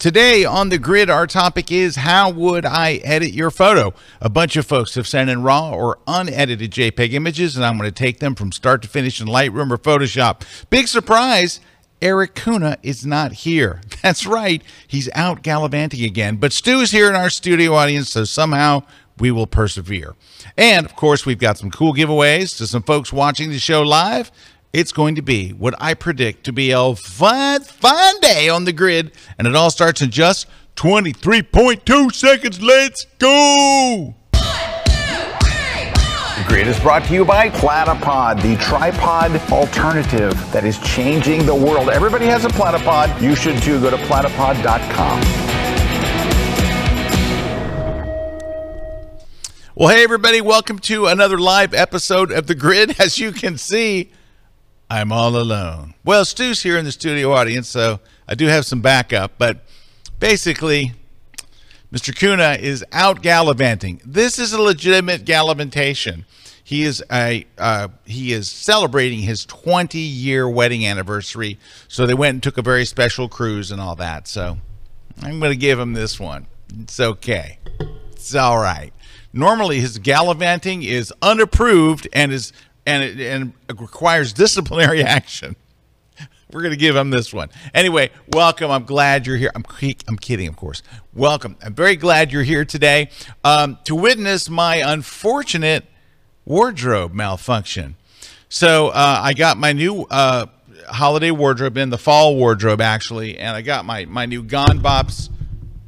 Today on the grid, our topic is how would I edit your photo? A bunch of folks have sent in raw or unedited JPEG images, and I'm going to take them from start to finish in Lightroom or Photoshop. Big surprise! Erik Kuna is not here. That's right, he's out gallivanting again. But Stu is here in our studio audience, so somehow we will persevere. And of course, we've got some cool giveaways to some folks watching the show live it's going to be what I predict to be a fun, fun day on the grid. And it all starts in just 23.2 seconds. Let's go. The grid is brought to you by Platypod, the tripod alternative that is changing the world. Everybody has a platypod. You should too. Go to platypod.com. Well, hey, everybody, welcome to another live episode of The Grid. As you can see, I'm all alone. Well, Stu's here in the studio audience, so I do have some backup, but basically, Mr. Kuna is out gallivanting. This is a legitimate gallivantation. He is a uh, he is celebrating his 20 year wedding anniversary, so they went and took a very special cruise and all that. So I'm going to give him this one. It's okay. It's all right. Normally, his gallivanting is unapproved and is and it, and it requires disciplinary action. We're going to give him this one. Anyway, welcome. I'm glad you're here. I'm, I'm kidding, of course. Welcome. I'm very glad you're here today um, to witness my unfortunate wardrobe malfunction. So uh, I got my new uh, holiday wardrobe in, the fall wardrobe, actually, and I got my, my new Gon Bops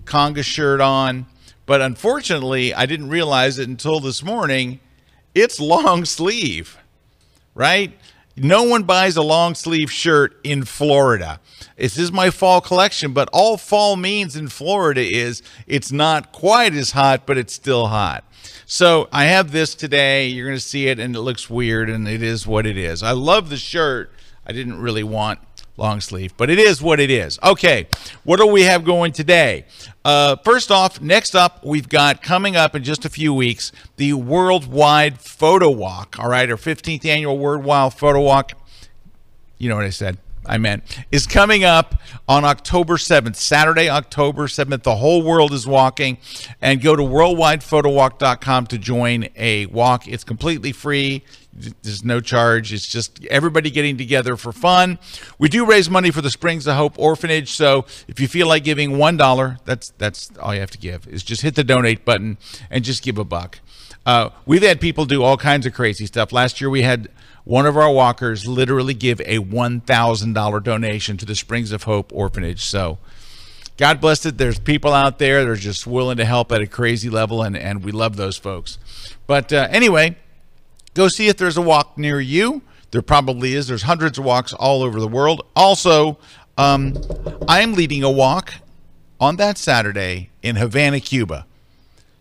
conga shirt on. But unfortunately, I didn't realize it until this morning. It's long sleeve right? No one buys a long sleeve shirt in Florida. This is my fall collection, but all fall means in Florida is it's not quite as hot, but it's still hot. So I have this today. You're going to see it, and it looks weird, and it is what it is. I love the shirt. I didn't really want long sleeve, but it is what it is. Okay, what do we have going today? Uh, first off, next up, we've got coming up in just a few weeks the Worldwide Photo Walk. All right, our 15th annual Worldwide Photo Walk. You know what I said. I meant, is coming up on October 7th, Saturday, October 7th. The whole world is walking. And go to worldwidephotowalk.com to join a walk. It's completely free. There's no charge. It's just everybody getting together for fun. We do raise money for the Springs of Hope Orphanage. So if you feel like giving $1, that's, that's all you have to give, is just hit the donate button and just give a buck. Uh, we've had people do all kinds of crazy stuff. Last year we had one of our walkers literally give a $1,000 donation to the Springs of Hope orphanage. So God bless it. There's people out there that are just willing to help at a crazy level, and, and we love those folks. But uh, anyway, go see if there's a walk near you. There probably is. There's hundreds of walks all over the world. Also, um, I'm leading a walk on that Saturday in Havana, Cuba.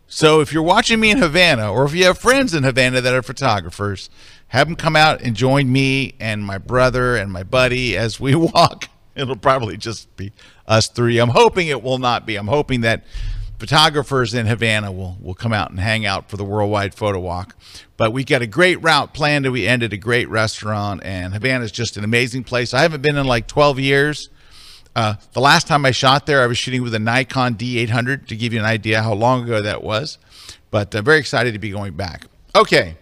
So if you're watching me in Havana, or if you have friends in Havana that are photographers, have them come out and join me and my brother and my buddy as we walk. It'll probably just be us three. I'm hoping it will not be. I'm hoping that photographers in Havana will, will come out and hang out for the Worldwide Photo Walk. But we got a great route planned and we ended a great restaurant. And Havana is just an amazing place. I haven't been in like 12 years. Uh, the last time I shot there, I was shooting with a Nikon D800 to give you an idea how long ago that was. But uh, very excited to be going back. Okay,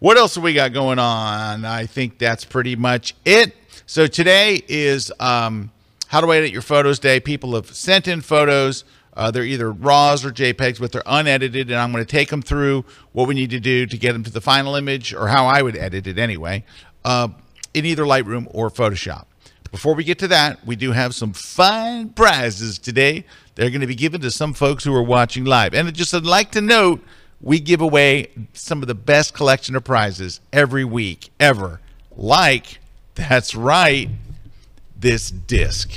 what else have we got going on? I think that's pretty much it. So today is um, How to Edit Your Photos Day. People have sent in photos. Uh, they're either RAWs or JPEGs, but they're unedited, and I'm going to take them through what we need to do to get them to the final image, or how I would edit it anyway, uh, in either Lightroom or Photoshop. Before we get to that, we do have some fine prizes today. They're going to be given to some folks who are watching live. And just I'd like to note, we give away some of the best collection of prizes every week, ever. Like, that's right, this disc.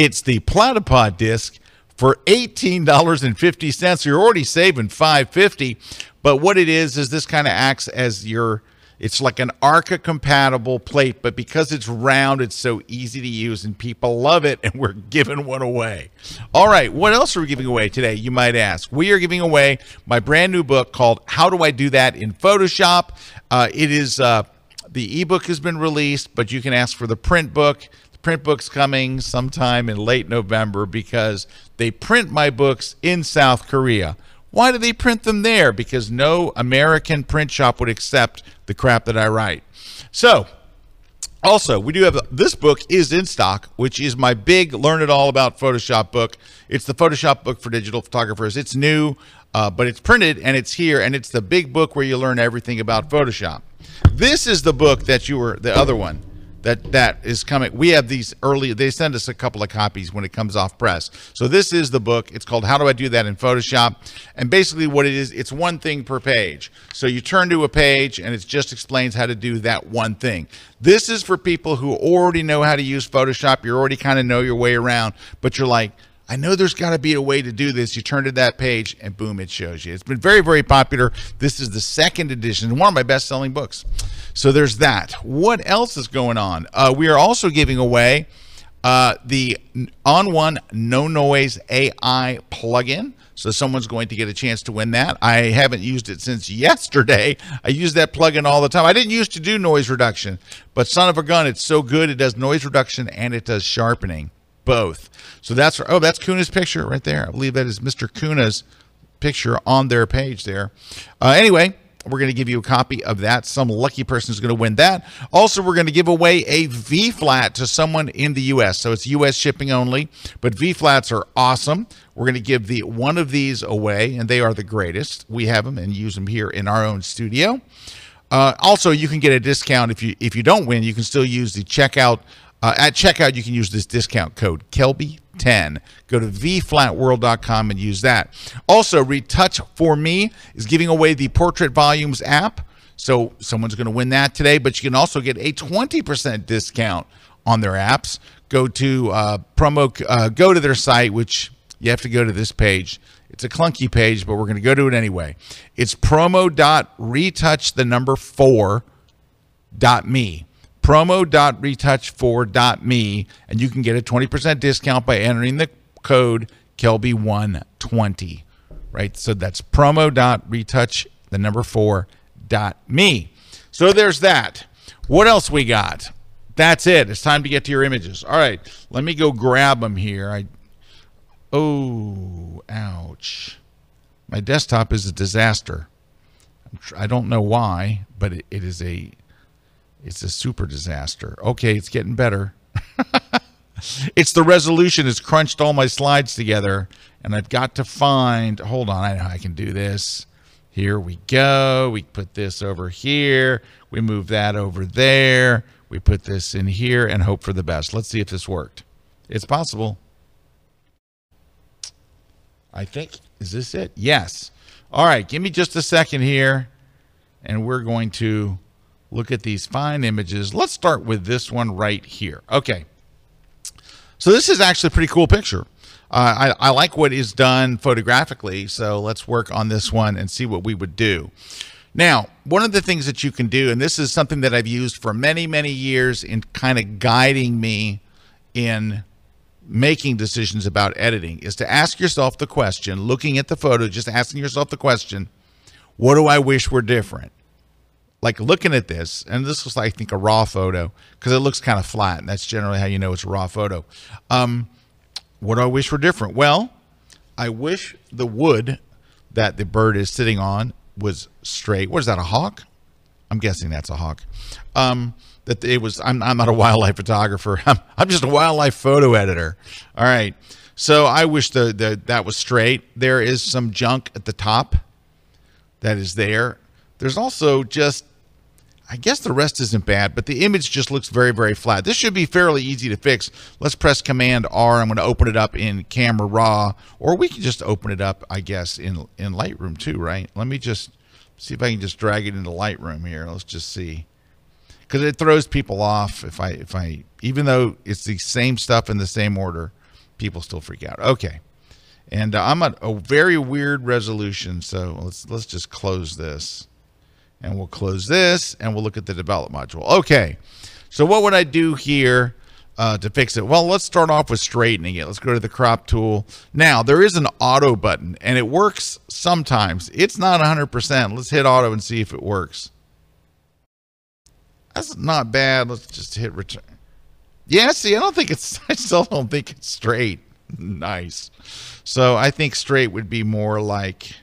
It's the Platypod disc for $18.50. You're already saving $5.50. But what it is is this kind of acts as your It's like an Arca compatible plate, but because it's round, it's so easy to use and people love it, and we're giving one away. All right, what else are we giving away today, you might ask? We are giving away my brand new book called How Do I Do That in Photoshop? Uh, it is, uh, the ebook has been released, but you can ask for the print book. Print book's coming sometime in late November because they print my books in South Korea. Why do they print them there? Because no American print shop would accept the crap that I write. So, also, we do have this book is in stock, which is my big learn it all about Photoshop book. It's the Photoshop book for digital photographers. It's new, uh, but it's printed and it's here, and it's the big book where you learn everything about Photoshop. This is the book that you were the other one that that is coming. We have these early. They send us a couple of copies when it comes off press. So this is the book. It's called How Do I Do That in Photoshop? And basically, what it is, it's one thing per page. So you turn to a page, and it just explains how to do that one thing. This is for people who already know how to use Photoshop. You already kind of know your way around, but you're like. I know there's got to be a way to do this. You turn to that page and boom, it shows you. It's been very, very popular. This is the second edition, one of my best selling books. So there's that. What else is going on? Uh, we are also giving away uh, the ON1 No Noise AI plugin. So someone's going to get a chance to win that. I haven't used it since yesterday. I use that plugin all the time. I didn't used to do noise reduction, but son of a gun, it's so good. It does noise reduction and it does sharpening both. So that's oh, that's Kuna's picture right there. I believe that is Mr. Kuna's picture on their page there. Uh, anyway, we're going to give you a copy of that. Some lucky person is going to win that. Also, we're going to give away a V flat to someone in the U.S. So it's U.S. shipping only, but V flats are awesome. We're going to give the one of these away, and they are the greatest. We have them and use them here in our own studio. Uh, also, you can get a discount if you if you don't win. You can still use the checkout uh, at checkout, you can use this discount code Kelby10. Go to vflatworld.com and use that. Also, Retouch for Me is giving away the Portrait Volumes app. So someone's going to win that today, but you can also get a 20% discount on their apps. Go to uh, promo, uh, go to their site, which you have to go to this page. It's a clunky page, but we're going to go to it anyway. It's promo.retouch the number four dot me promo.retouch4.me and you can get a 20% discount by entering the code kelby120 right? So that's promo.retouch the number 4.me so there's that. What else we got? That's it. It's time to get to your images. All right let me go grab them here. I oh ouch. My desktop is a disaster. I don't know why but it, it is a it's a super disaster. Okay, it's getting better. it's the resolution has crunched all my slides together, and I've got to find. Hold on, I know I can do this. Here we go. We put this over here. We move that over there. We put this in here and hope for the best. Let's see if this worked. It's possible. I think. Is this it? Yes. All right. Give me just a second here, and we're going to look at these fine images. Let's start with this one right here. Okay. So this is actually a pretty cool picture. Uh, I, I like what is done photographically, so let's work on this one and see what we would do. Now, one of the things that you can do, and this is something that I've used for many, many years in kind of guiding me in making decisions about editing, is to ask yourself the question, looking at the photo, just asking yourself the question, what do I wish were different? Like looking at this, and this was, I think, a raw photo because it looks kind of flat, and that's generally how you know it's a raw photo. Um, what do I wish were different? Well, I wish the wood that the bird is sitting on was straight. What is that? A hawk? I'm guessing that's a hawk. Um, that it was. I'm, I'm not a wildlife photographer. I'm, I'm just a wildlife photo editor. All right. So I wish the, the that was straight. There is some junk at the top that is there. There's also just I guess the rest isn't bad, but the image just looks very, very flat. This should be fairly easy to fix. Let's press Command R. I'm going to open it up in Camera Raw, or we can just open it up, I guess, in in Lightroom too, right? Let me just see if I can just drag it into Lightroom here. Let's just see, because it throws people off if I if I even though it's the same stuff in the same order, people still freak out. Okay, and uh, I'm at a very weird resolution, so let's let's just close this And we'll close this and we'll look at the develop module. Okay. So what would I do here uh, to fix it? Well, let's start off with straightening it. Let's go to the crop tool. Now, there is an auto button and it works sometimes. It's not 100%. Let's hit auto and see if it works. That's not bad. Let's just hit return. Yeah, see, I don't think it's, I still don't think it's straight. Nice. So I think straight would be more like,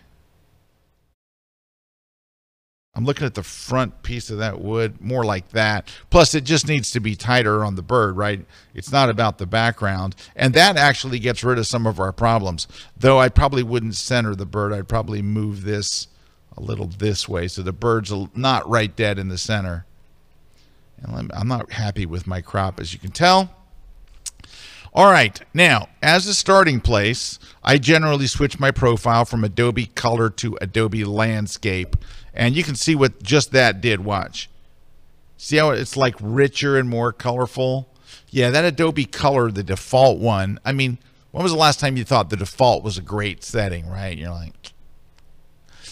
I'm looking at the front piece of that wood, more like that. Plus, it just needs to be tighter on the bird, right? It's not about the background. And that actually gets rid of some of our problems. Though I probably wouldn't center the bird. I'd probably move this a little this way so the bird's not right dead in the center. And I'm not happy with my crop, as you can tell. All right, now, as a starting place, I generally switch my profile from Adobe Color to Adobe Landscape. And you can see what just that did. Watch. See how it's like richer and more colorful? Yeah, that Adobe Color, the default one. I mean, when was the last time you thought the default was a great setting, right? You're like,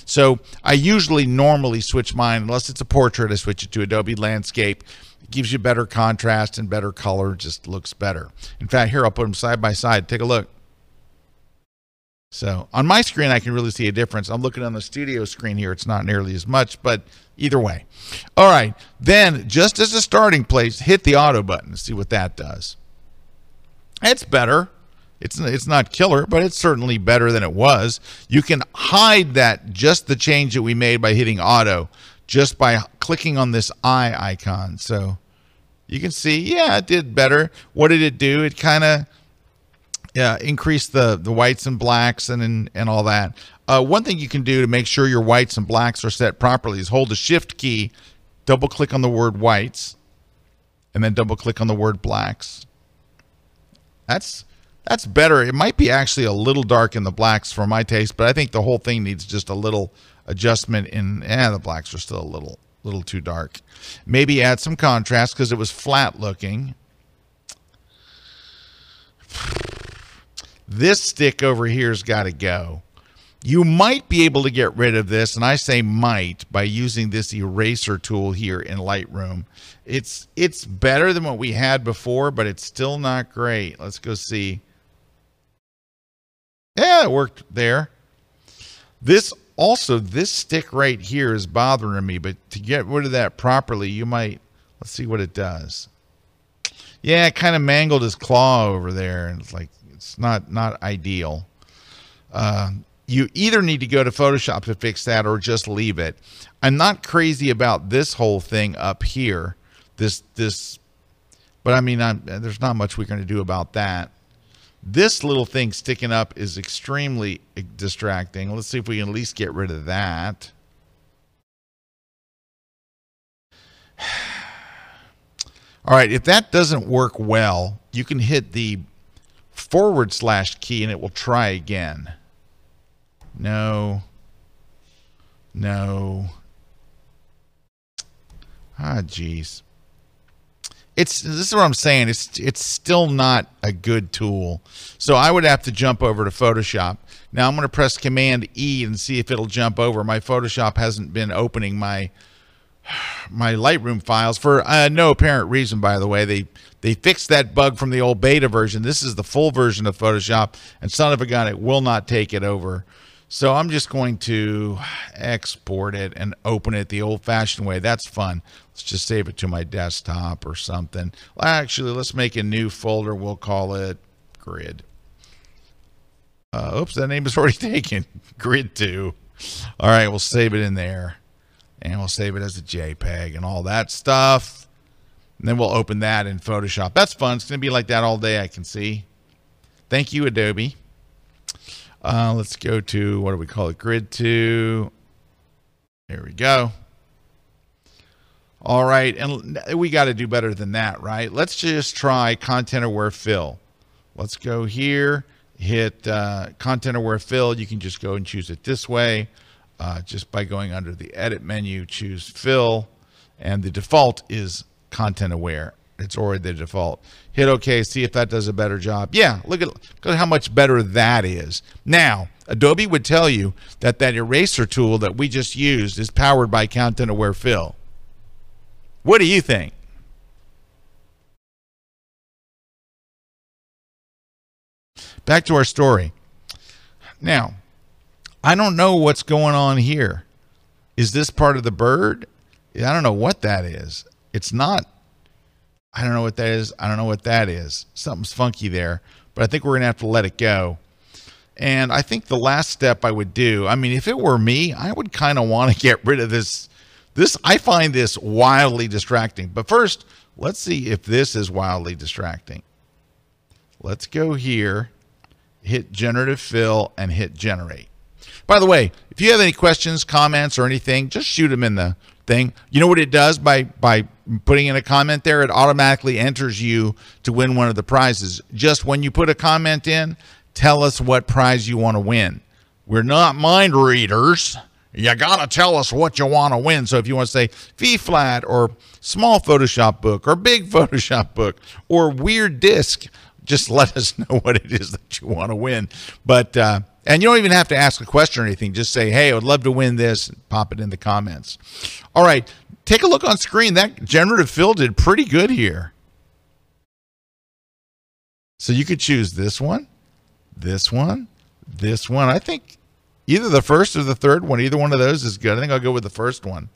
so I usually normally switch mine, unless it's a portrait, I switch it to Adobe Landscape. It gives you better contrast and better color, just looks better. In fact, here I'll put them side by side. Take a look. So on my screen, I can really see a difference. I'm looking on the studio screen here. It's not nearly as much, but either way. All right. Then just as a starting place, hit the auto button and see what that does. It's better. It's, it's not killer, but it's certainly better than it was. You can hide that, just the change that we made by hitting auto, just by clicking on this eye icon. So you can see, yeah, it did better. What did it do? It kind of yeah, increase the the whites and blacks and and, and all that. Uh, one thing you can do to make sure your whites and blacks are set properly is hold the shift key, double click on the word whites, and then double click on the word blacks. That's that's better. It might be actually a little dark in the blacks for my taste, but I think the whole thing needs just a little adjustment in yeah, the blacks are still a little little too dark. Maybe add some contrast because it was flat looking. This stick over here's got to go. You might be able to get rid of this, and I say might, by using this eraser tool here in Lightroom. It's it's better than what we had before, but it's still not great. Let's go see. Yeah, it worked there. This also, this stick right here is bothering me, but to get rid of that properly, you might, let's see what it does. Yeah, it kind of mangled his claw over there, and it's like, it's not not ideal. Uh, you either need to go to Photoshop to fix that or just leave it. I'm not crazy about this whole thing up here. This this, but I mean, I'm, there's not much we're going to do about that. This little thing sticking up is extremely distracting. Let's see if we can at least get rid of that. All right, if that doesn't work well, you can hit the forward slash key and it will try again. No. No. Ah, jeez. It's this is what I'm saying. It's it's still not a good tool. So I would have to jump over to Photoshop. Now I'm going to press Command E and see if it'll jump over. My Photoshop hasn't been opening my my Lightroom files for uh, no apparent reason. By the way, they they fixed that bug from the old beta version. This is the full version of Photoshop, and son of a gun, it will not take it over. So I'm just going to export it and open it the old-fashioned way. That's fun. Let's just save it to my desktop or something. Actually, let's make a new folder. We'll call it Grid. Uh, oops, that name is already taken. Grid 2. All right, we'll save it in there. And we'll save it as a JPEG and all that stuff. And then we'll open that in Photoshop. That's fun. It's going to be like that all day, I can see. Thank you, Adobe. Uh, let's go to, what do we call it? Grid 2. There we go. All right. And we got to do better than that, right? Let's just try Content Aware Fill. Let's go here, hit uh, Content Aware Fill. You can just go and choose it this way. Uh, just by going under the Edit menu, choose Fill. And the default is content aware. It's already the default. Hit OK, see if that does a better job. Yeah, look at, look at how much better that is. Now, Adobe would tell you that that eraser tool that we just used is powered by Content Aware Fill. What do you think? Back to our story. Now, I don't know what's going on here. Is this part of the bird? I don't know what that is. It's not. I don't know what that is. I don't know what that is. Something's funky there, but I think we're going to have to let it go. And I think the last step I would do, I mean, if it were me, I would kind of want to get rid of this. This I find this wildly distracting. But first, let's see if this is wildly distracting. Let's go here, hit generative fill, and hit generate. By the way, if you have any questions, comments, or anything, just shoot them in the thing. You know what it does by by putting in a comment there? It automatically enters you to win one of the prizes. Just when you put a comment in, tell us what prize you want to win. We're not mind readers. You got to tell us what you want to win. So if you want to say V flat or small Photoshop book or big Photoshop book or weird disc, just let us know what it is that you want to win. But uh, and you don't even have to ask a question or anything. Just say, "Hey, I would love to win this." and Pop it in the comments. All right, take a look on screen. That generative fill did pretty good here. So you could choose this one, this one, this one. I think either the first or the third one, either one of those is good. I think I'll go with the first one.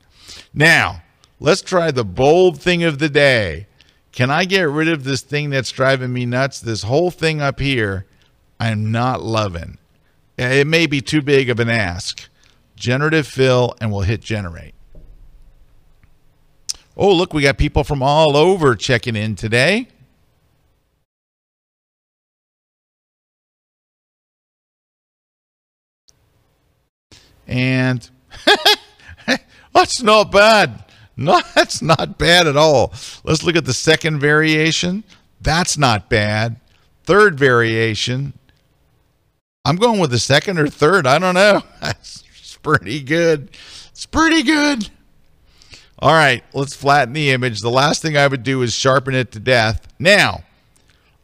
Now, let's try the bold thing of the day. Can I get rid of this thing that's driving me nuts? This whole thing up here, I'm not loving. It may be too big of an ask. Generative fill, and we'll hit generate. Oh, look, we got people from all over checking in today. And that's not bad. No, that's not bad at all. Let's look at the second variation. That's not bad. Third variation. I'm going with the second or third. I don't know. That's pretty good. It's pretty good. All right, let's flatten the image. The last thing I would do is sharpen it to death. Now,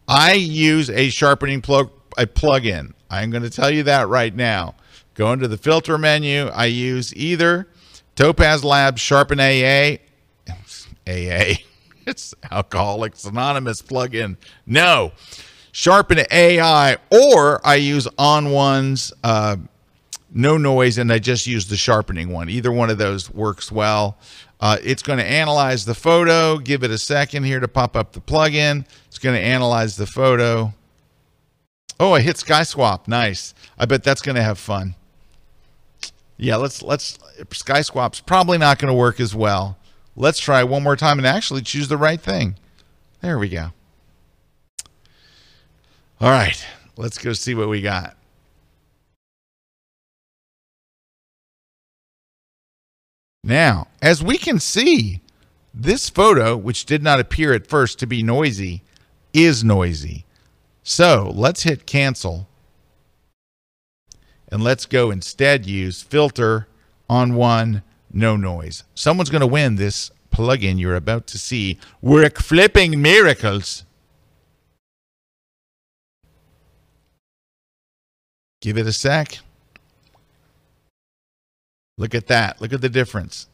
I use a sharpening plug a plug-in. I'm going to tell you that right now. Go into the filter menu. I use either Topaz Labs Sharpen AA. AA. It's Alcoholics Anonymous plug-in. No. Sharpen AI, or I use ON1's uh, no noise and I just use the sharpening one. Either one of those works well. Uh, it's going to analyze the photo. Give it a second here to pop up the plugin. It's going to analyze the photo. Oh, I hit Sky Swap. Nice. I bet that's going to have fun. Yeah, let's let's Sky Swap's probably not going to work as well. Let's try one more time and actually choose the right thing. There we go. All right, let's go see what we got. Now, as we can see, this photo, which did not appear at first to be noisy, is noisy. So let's hit cancel. And let's go instead use filter ON1, no noise. Someone's going to win this plugin you're about to see. Work flipping miracles. Give it a sec. Look at that. Look at the difference.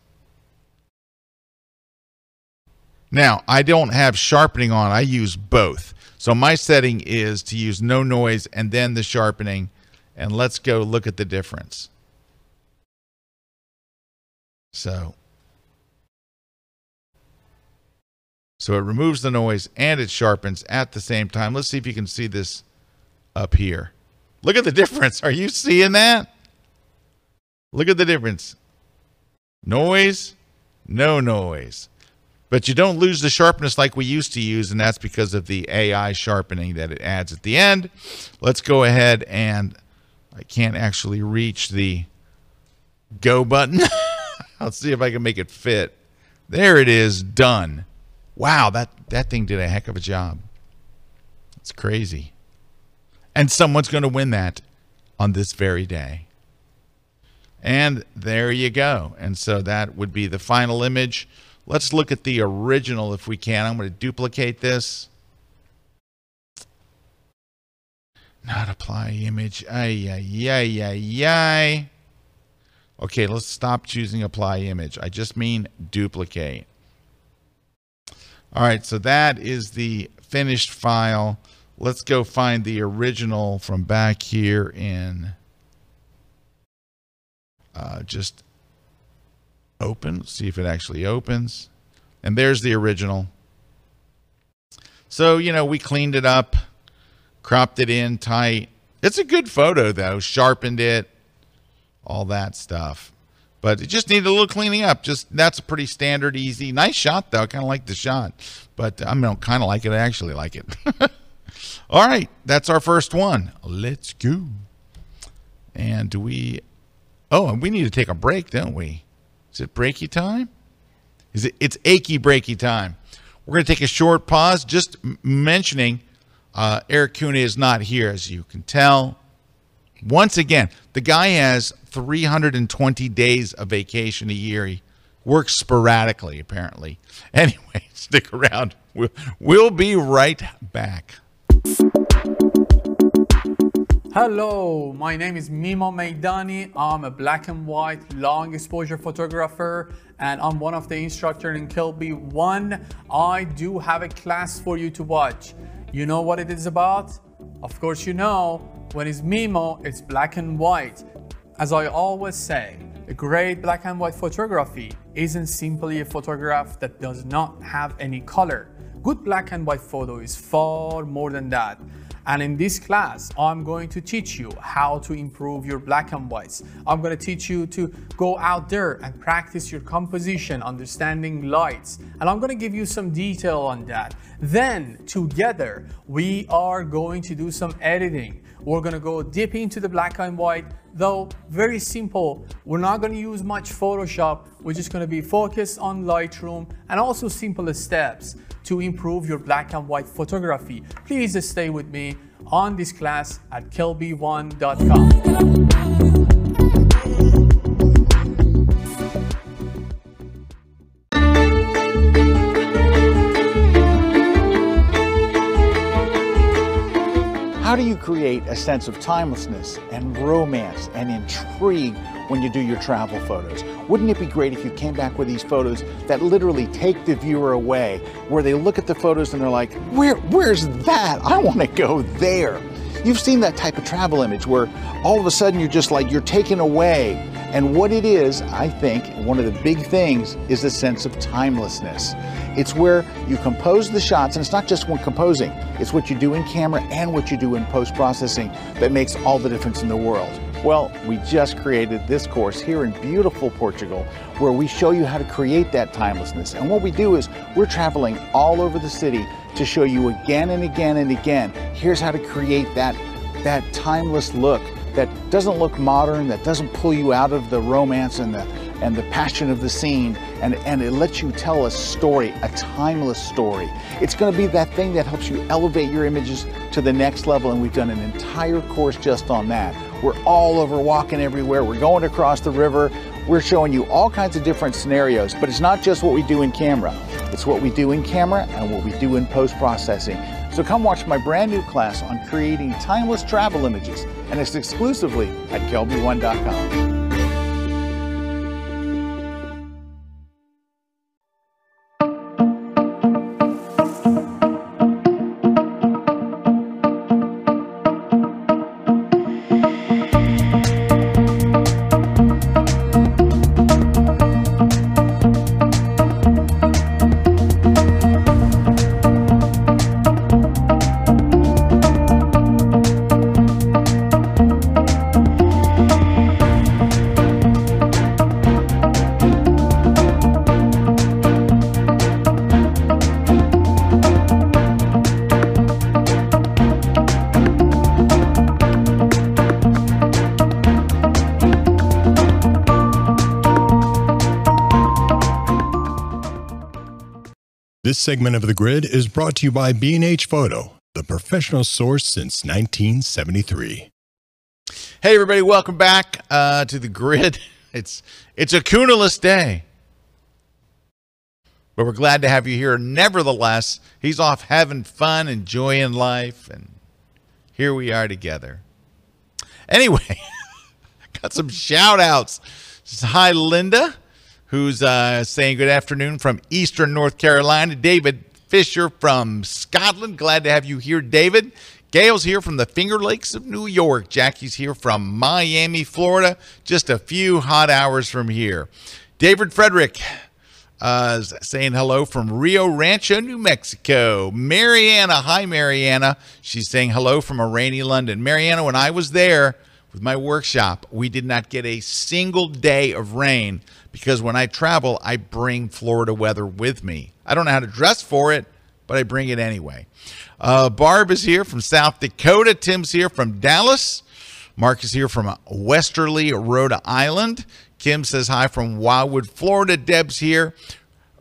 Now, I don't have sharpening on. I use both. So my setting is to use no noise and then the sharpening. And let's go look at the difference. So, so it removes the noise and it sharpens at the same time. Let's see if you can see this up here. Look at the difference. Are you seeing that? Look at the difference. Noise, no noise. But you don't lose the sharpness like we used to use, and that's because of the AI sharpening that it adds at the end. Let's go ahead and I can't actually reach the go button. I'll see if I can make it fit. There it is, done. Wow, that, that thing did a heck of a job. It's crazy. And someone's going to win that on this very day. And there you go. And so that would be the final image. Let's look at the original if we can. I'm going to duplicate this. Not apply image. Ay, ay, ay, ay, ay. Okay, let's stop choosing apply image. I just mean duplicate. All right, so that is the finished file. Let's go find the original from back here in uh, just open. See if it actually opens. And there's the original. So, you know, we cleaned it up, cropped it in tight. It's a good photo, though. Sharpened it, all that stuff. But it just needed a little cleaning up. Just that's a pretty standard, easy, nice shot, though. I kind of like the shot. But I don't kind of like it. I actually like it. all right, that's our first one. Let's go. And do we Oh, and we need to take a break, don't we? Is it breaky time? Is it? It's achy breaky time. We're going to take a short pause. Just mentioning, uh, Erik Kuna is not here, as you can tell. Once again, the guy has 320 days of vacation a year. He works sporadically, apparently. Anyway, stick around. We'll, we'll be right back. Hello, my name is Mimo Meidany. I'm a black and white long exposure photographer and I'm one of the instructors in KelbyOne. I do have a class for you to watch. You know what it is about? Of course you know, when it's Mimo, it's black and white. As I always say, a great black and white photography isn't simply a photograph that does not have any color. Good black and white photo is far more than that. And in this class, I'm going to teach you how to improve your black and whites. I'm going to teach you to go out there and practice your composition, understanding lights. And I'm going to give you some detail on that. Then together, we are going to do some editing. We're going to go deep into the black and white, though very simple. We're not going to use much Photoshop. We're just going to be focused on Lightroom and also simple steps to improve your black and white photography. Please stay with me on this class at kelbyone.com. create a sense of timelessness and romance and intrigue when you do your travel photos? Wouldn't it be great if you came back with these photos that literally take the viewer away, where they look at the photos and they're like, Where, where's that? I want to go there. You've seen that type of travel image where all of a sudden you're just like, you're taken away. And what it is, I think, one of the big things is the sense of timelessness. It's where you compose the shots, and it's not just when composing, it's what you do in camera and what you do in post processing that makes all the difference in the world. Well, we just created this course here in beautiful Portugal where we show you how to create that timelessness. And what we do is we're traveling all over the city to show you again and again and again. Here's how to create that, that timeless look that doesn't look modern, that doesn't pull you out of the romance and the and the passion of the scene, and, and it lets you tell a story, a timeless story. It's going to be that thing that helps you elevate your images to the next level, and we've done an entire course just on that. We're all over walking everywhere, we're going across the river, we're showing you all kinds of different scenarios, but it's not just what we do in camera. It's what we do in camera and what we do in post-processing. So come watch my brand new class on creating timeless travel images, and it's exclusively at kelbyone.com. This segment of The Grid is brought to you by B&H Photo, the professional source since 1973. Hey everybody, welcome back uh, to the grid. It's it's a Kunaless day. But we're glad to have you here. Nevertheless, he's off having fun, enjoying life, and here we are together. Anyway, got some shout outs. Hi, Linda, who's uh, saying good afternoon from Eastern North Carolina. David Fisher from Scotland. Glad to have you here, David. Gail's here from the Finger Lakes of New York. Jackie's here from Miami, Florida, just a few hot hours from here. David Frederick uh, saying hello from Rio Rancho, New Mexico. Mariana, hi Mariana. She's saying hello from a rainy London. Mariana, when I was there with my workshop, we did not get a single day of rain because when I travel, I bring Florida weather with me. I don't know how to dress for it, but I bring it anyway. Uh, Barb is here from South Dakota. Tim's here from Dallas. Mark is here from Westerly, Rhode Island. Kim says hi from Wildwood, Florida. Deb's here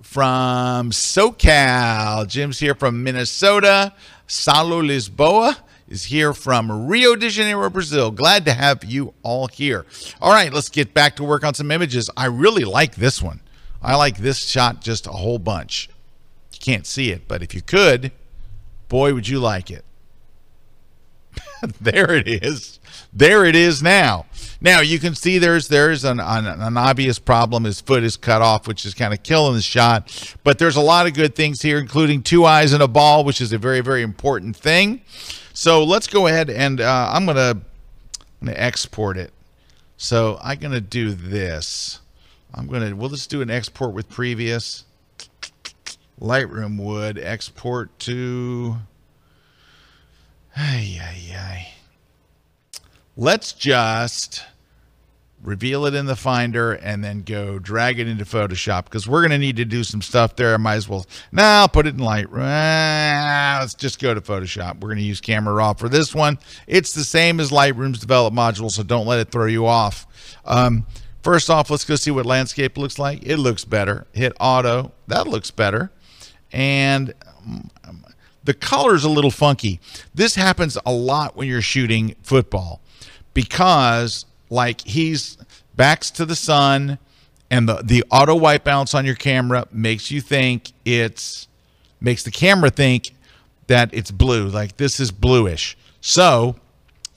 from SoCal. Jim's here from Minnesota. Salo Lisboa is here from Rio de Janeiro, Brazil. Glad to have you all here. All right, let's get back to work on some images. I really like this one. I like this shot just a whole bunch. You can't see it, but if you could, boy, would you like it. there it is. There it is now. Now you can see there's there's an, an, an, obvious problem. His foot is cut off, which is kind of killing the shot. But there's a lot of good things here, including two eyes and a ball, which is a very very important thing. So let's go ahead and uh, I'm gonna I'm gonna export it. So I'm gonna do this. I'm gonna we'll just do an export with previous. Lightroom would export to. Ay, ay, ay. Let's just reveal it in the Finder and then go drag it into Photoshop because we're going to need to do some stuff there. I might as well. Now nah, put it in Lightroom. Ah, let's just go to Photoshop. We're going to use Camera Raw for this one. It's the same as Lightroom's develop module, so don't let it throw you off. Um, first off, let's go see what landscape looks like. It looks better. Hit Auto. That looks better. And um, the color is a little funky. This happens a lot when you're shooting football because like he's backs to the sun and the, the auto white balance on your camera makes you think it's makes the camera think that it's blue like this is bluish. So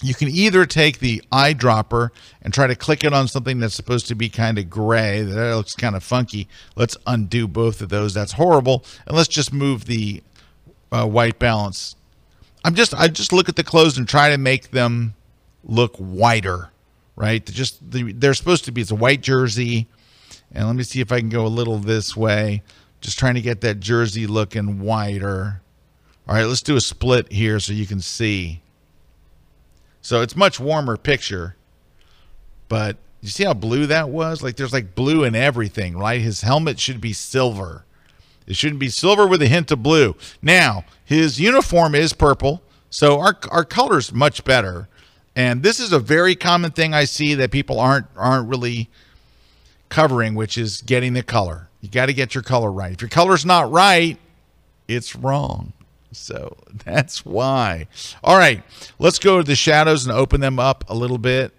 you can either take the eyedropper and try to click it on something that's supposed to be kind of gray that looks kind of funky. Let's undo both of those. That's horrible. And let's just move the uh, white balance. I'm just i just look at the clothes and try to make them look whiter, right? Just they're supposed to be. It's a white jersey, and let me see if I can go a little this way. Just trying to get that jersey looking whiter. All right, let's do a split here so you can see. So it's much warmer picture, but you see how blue that was? Like there's like blue in everything, right? His helmet should be silver. It shouldn't be silver with a hint of blue. Now, his uniform is purple, so our our color's much better. And this is a very common thing I see that people aren't aren't really covering, which is getting the color. You got to get your color right. If your color's not right, it's wrong. So that's why. All right, let's go to the shadows and open them up a little bit.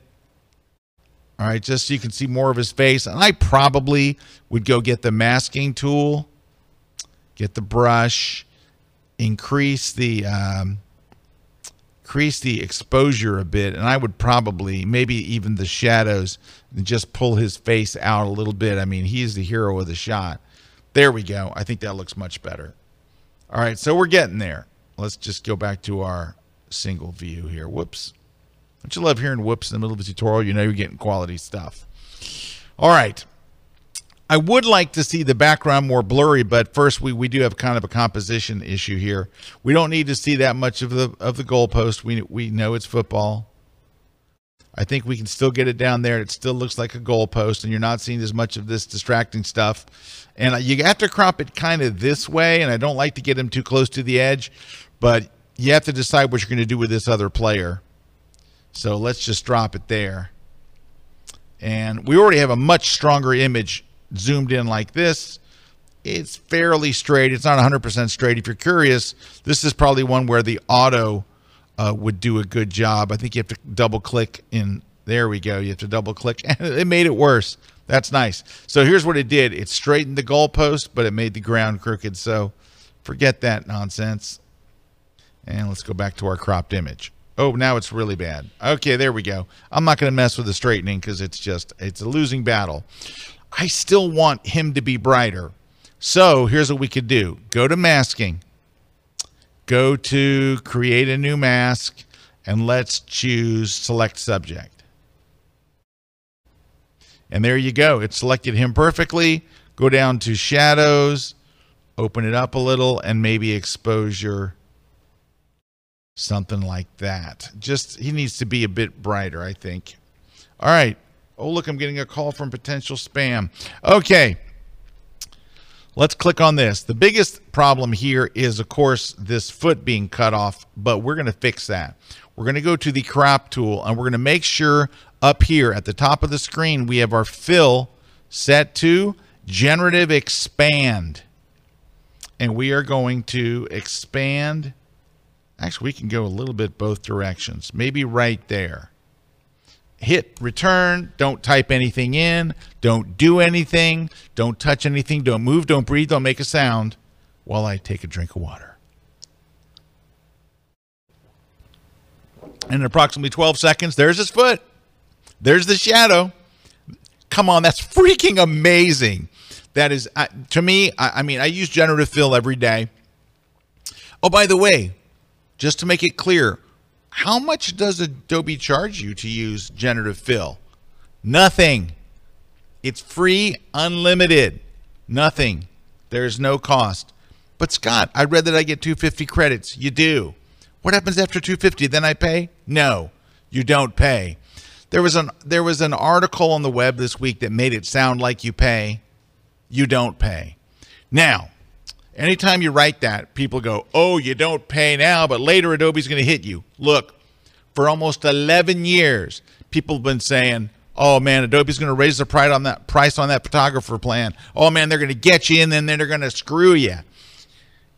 All right, just so you can see more of his face. And I probably would go get the masking tool, get the brush, increase the um, increase the exposure a bit, and I would probably maybe even the shadows just pull his face out a little bit. I mean, he's the hero of the shot. There we go. I think that looks much better. All right, so we're getting there. Let's just go back to our single view here. Whoops. Don't you love hearing whoops in the middle of a tutorial? You know you're getting quality stuff. All right. I would like to see the background more blurry, but first we, we do have kind of a composition issue here. We don't need to see that much of the of the goalpost. We we know it's football. I think we can still get it down there. It still looks like a goalpost, and you're not seeing as much of this distracting stuff. And you have to crop it kind of this way, and I don't like to get him too close to the edge, but you have to decide what you're going to do with this other player. So let's just drop it there. And we already have a much stronger image zoomed in like this, it's fairly straight. It's not 100% straight. If you're curious, this is probably one where the auto uh, would do a good job. I think you have to double click in. There we go. You have to double click, and it made it worse. That's nice. So here's what it did it straightened the goalpost, but it made the ground crooked. So forget that nonsense. And let's go back to our cropped image. Oh, now it's really bad. Okay, there we go. I'm not going to mess with the straightening because it's just it's a losing battle. I still want him to be brighter. So here's what we could do: go to masking, go to create a new mask, and let's choose select subject. And there you go. It selected him perfectly. Go down to shadows, open it up a little, and maybe exposure something like that. Just he needs to be a bit brighter, I think. All right. Oh, look, I'm getting a call from potential spam. Okay. Let's click on this. The biggest problem here is, of course, this foot being cut off, but we're going to fix that. We're going to go to the crop tool and we're going to make sure up here at the top of the screen we have our fill set to generative expand. And we are going to expand Actually, we can go a little bit both directions. Maybe right there. Hit return. Don't type anything in. Don't do anything. Don't touch anything. Don't move. Don't breathe. Don't make a sound while I take a drink of water. And in approximately 12 seconds, there's his foot. There's the shadow. Come on, that's freaking amazing. That is, to me, I, I mean, I use generative fill every day. Oh, by the way, just to make it clear, how much does Adobe charge you to use generative fill? Nothing. It's free, unlimited. Nothing. There's no cost. But Scott, I read that I get 250 credits. You do. What happens after 250? Then I pay? No. You don't pay. There was an there was an article on the web this week that made it sound like you pay. You don't pay. Now, Anytime you write that, people go, oh, you don't pay now, but later Adobe's going to hit you. Look, for almost 11 years, people have been saying, oh man, Adobe's going to raise the price on that price on that photographer plan. Oh man, they're going to get you and then they're going to screw you.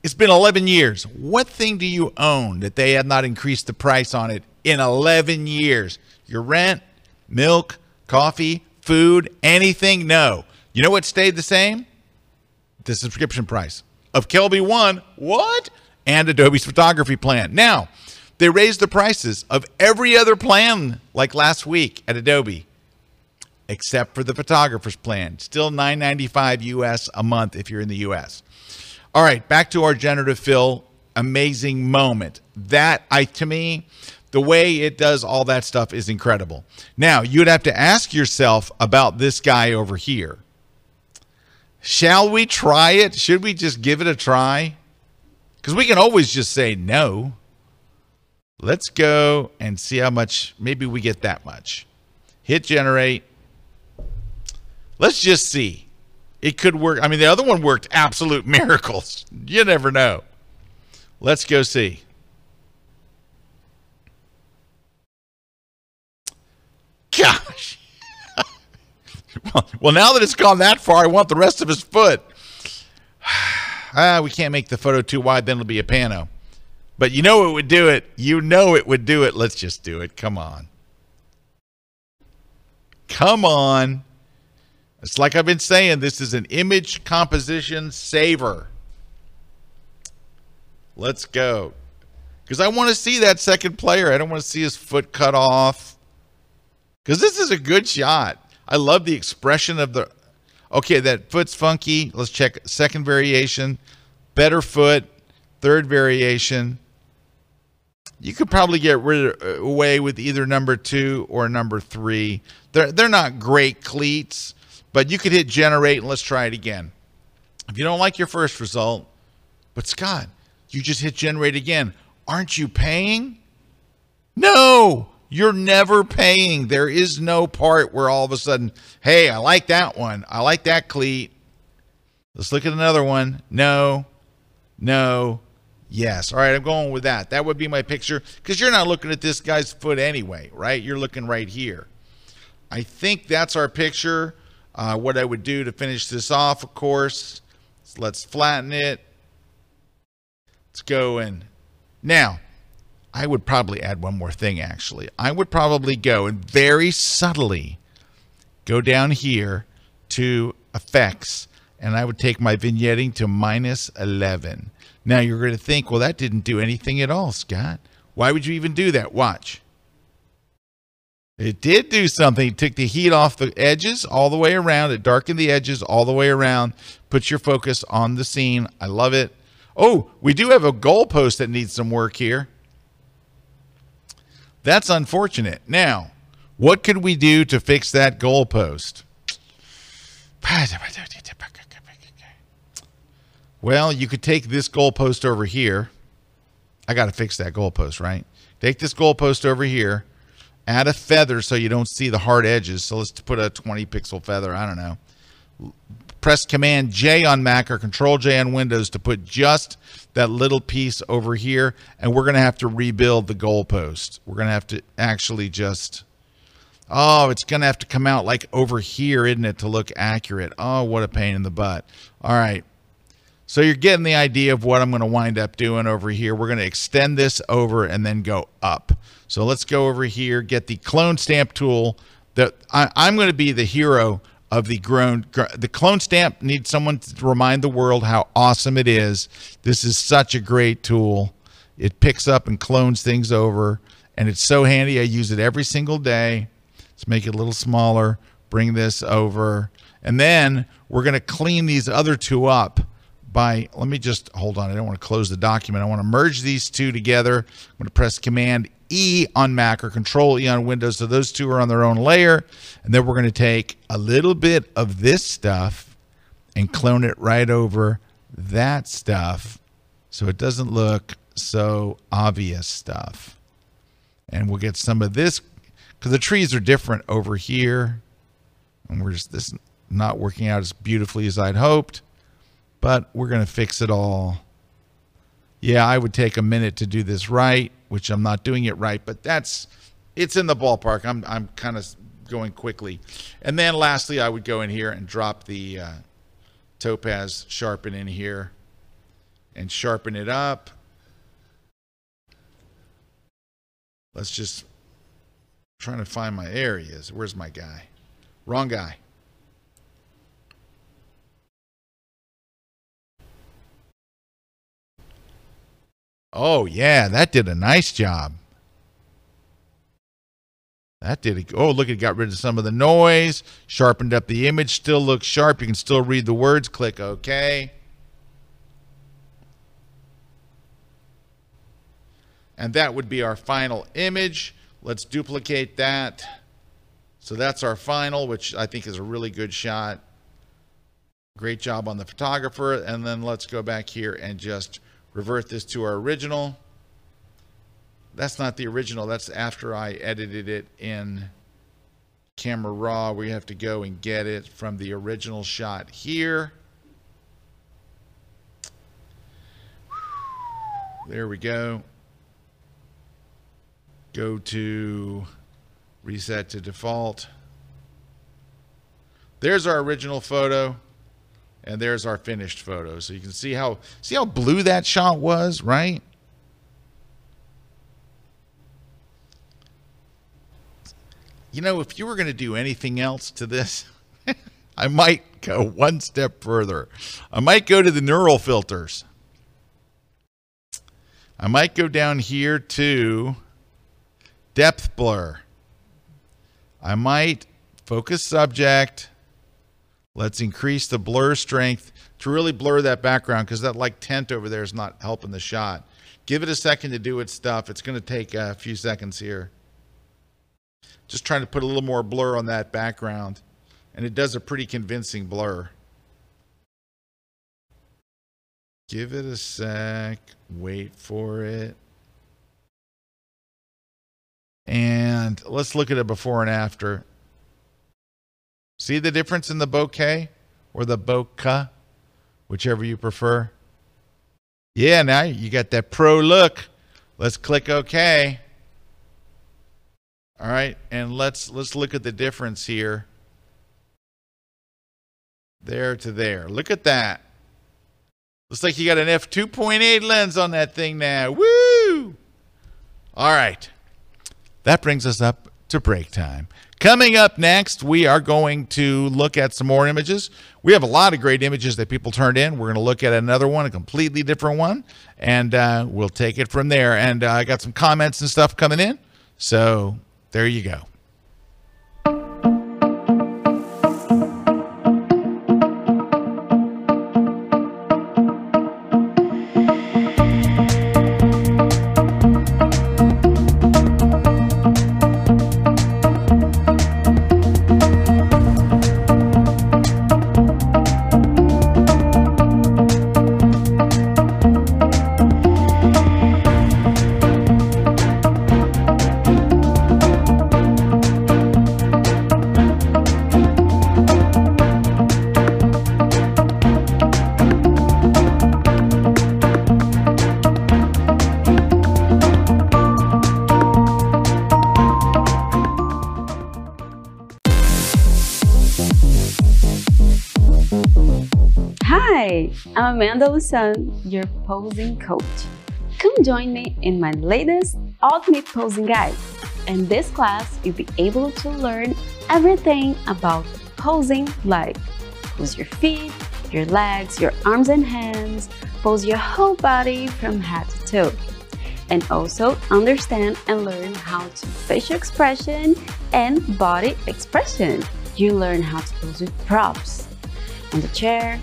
It's been 11 years. What thing do you own that they have not increased the price on it in 11 years? Your rent, milk, coffee, food, anything? No. You know what stayed the same? The subscription price of KelbyOne. What? And Adobe's photography plan. Now, they raised the prices of every other plan like last week at Adobe, except for the photographer's plan. Still $9.95 US a month if you're in the US. All right, back to our generative fill amazing moment. That I to me, the way it does all that stuff is incredible. Now, you'd have to ask yourself about this guy over here. Shall we try it? Should we just give it a try? Because we can always just say no. Let's go and see how much. Maybe we get that much. Hit generate. Let's just see. It could work. I mean, the other one worked absolute miracles. You never know. Let's go see. Gosh. well, now that it's gone that far, I want the rest of his foot. ah, we can't make the photo too wide, then it'll be a pano. But you know it would do it. You know it would do it. Let's just do it. Come on. Come on. It's like I've been saying, this is an image composition saver. Let's go. Because I want to see that second player. I don't want to see his foot cut off. Because this is a good shot. I love the expression of the. Okay, that foot's funky. Let's check second variation. Better foot. Third variation. You could probably get rid of, away with either number two or number three. They're they're not great cleats, but you could hit generate and let's try it again. If you don't like your first result, but Scott, you just hit generate again. Aren't you paying? No. You're never paying. There is no part where all of a sudden, hey, I like that one. I like that cleat. Let's look at another one. No, no, yes. All right, I'm going with that. That would be my picture because you're not looking at this guy's foot anyway, right? You're looking right here. I think that's our picture. Uh, what I would do to finish this off, of course, let's flatten it. Let's go in. Now, I would probably add one more thing, actually. I would probably go and very subtly go down here to effects, and I would take my vignetting to minus 11. Now you're going to think, well, that didn't do anything at all, Scott. Why would you even do that? Watch. It did do something. It took the heat off the edges all the way around. It darkened the edges all the way around. Puts your focus on the scene. I love it. Oh, we do have a goalpost that needs some work here. That's unfortunate. Now, what could we do to fix that goalpost? Well, you could take this goalpost over here. I got to fix that goalpost, right? Take this goalpost over here, add a feather so you don't see the hard edges. So let's put a 20 pixel feather. I don't know. Press Command J on Mac or Control J on Windows to put just that little piece over here. And we're going to have to rebuild the goalpost. We're going to have to actually just Oh, it's going to have to come out like over here, isn't it, to look accurate? Oh, what a pain in the butt. All right. So you're getting the idea of what I'm going to wind up doing over here. We're going to extend this over and then go up. So let's go over here, get the clone stamp tool. That I, I'm going to be the hero of the grown. The clone stamp needs someone to remind the world how awesome it is. This is such a great tool. It picks up and clones things over, and it's so handy. I use it every single day. Let's make it a little smaller, bring this over. And then we're going to clean these other two up by, let me just, hold on, I don't want to close the document. I want to merge these two together. I'm going to press Command E on Mac or Control E on Windows. So those two are on their own layer. And then we're going to take a little bit of this stuff and clone it right over that stuff so it doesn't look so obvious stuff. And we'll get some of this because the trees are different over here. And we're just this not working out as beautifully as I'd hoped, but we're going to fix it all. Yeah, I would take a minute to do this right, which I'm not doing it right, but that's it's in the ballpark. I'm I'm kind of going quickly. And then lastly, I would go in here and drop the uh, topaz sharpen in here and sharpen it up. Let's just trying to find my areas. Where's my guy? Wrong guy. Oh, yeah, that did a nice job. That did it. Oh, look, it got rid of some of the noise, sharpened up the image, still looks sharp. You can still read the words. Click OK. And that would be our final image. Let's duplicate that. So that's our final, which I think is a really good shot. Great job on the photographer. And then let's go back here and just revert this to our original. That's not the original. That's after I edited it in Camera Raw. We have to go and get it from the original shot here. There we go go to reset to default. There's our original photo and there's our finished photo. So you can see how see how blue that shot was, right? You know, if you were going to do anything else to this, I might go one step further. I might go to the neural filters. I might go down here to Depth blur. I might focus subject. Let's increase the blur strength to really blur that background because that like tent over there is not helping the shot. Give it a second to do its stuff. It's going to take a few seconds here. Just trying to put a little more blur on that background. And it does a pretty convincing blur. Give it a sec. Wait for it. And let's look at it before and after. See the difference in the bokeh or the bokeh, whichever you prefer? Yeah, now you got that pro look. Let's click OK. All right, and let's let's look at the difference here. There to there. Look at that. Looks like you got an f2.8 lens on that thing now. Woo! All right. That brings us up to break time. Coming up next, we are going to look at some more images. We have a lot of great images that people turned in. We're going to look at another one, a completely different one, and uh, we'll take it from there. And uh, I got some comments and stuff coming in. So there you go. Amanda Lusan, your posing coach. Come join me in my latest Ultimate Posing Guide. In this class, you'll be able to learn everything about posing like pose your feet, your legs, your arms and hands, pose your whole body from head to toe. And also understand and learn how to facial expression and body expression. You learn how to pose with props on the chair,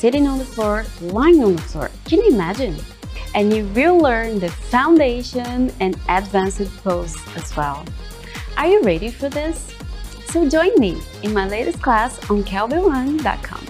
sitting on the floor, lying on the floor. Can you imagine? And you will learn the foundation and advanced pose as well. Are you ready for this? So join me in my latest class on kelbyone.com.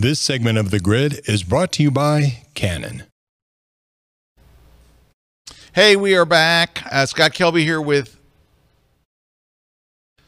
This segment of The Grid is brought to you by Canon. Hey, we are back. Uh, Scott Kelby here with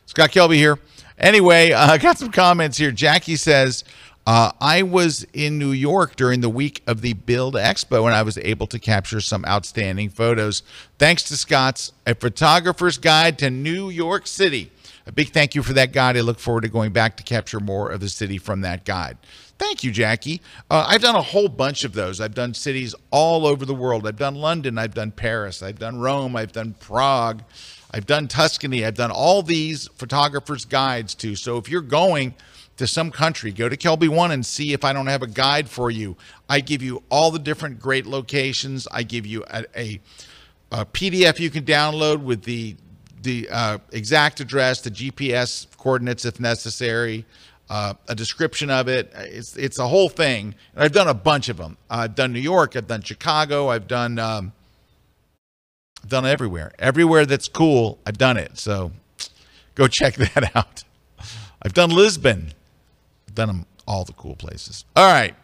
Scott Kelby here. Anyway, I uh, got some comments here. Jackie says, uh, I was in New York during the week of the Build Expo and I was able to capture some outstanding photos. Thanks to Scott's A Photographer's Guide to New York City. A big thank you for that guide. I look forward to going back to capture more of the city from that guide. Thank you, Jackie. Uh, I've done a whole bunch of those. I've done cities all over the world. I've done London. I've done Paris. I've done Rome. I've done Prague. I've done Tuscany. I've done all these photographers' guides too. So if you're going to some country, go to KelbyOne and see if I don't have a guide for you. I give you all the different great locations. I give you a, a, a PDF you can download with the the uh, exact address, the GPS coordinates if necessary uh, a description of it. It's it's a whole thing. And I've done a bunch of them. I've done New York. I've done Chicago. I've done um, done everywhere. Everywhere that's cool, I've done it. So go check that out. I've done Lisbon. I've done them all the cool places. All right.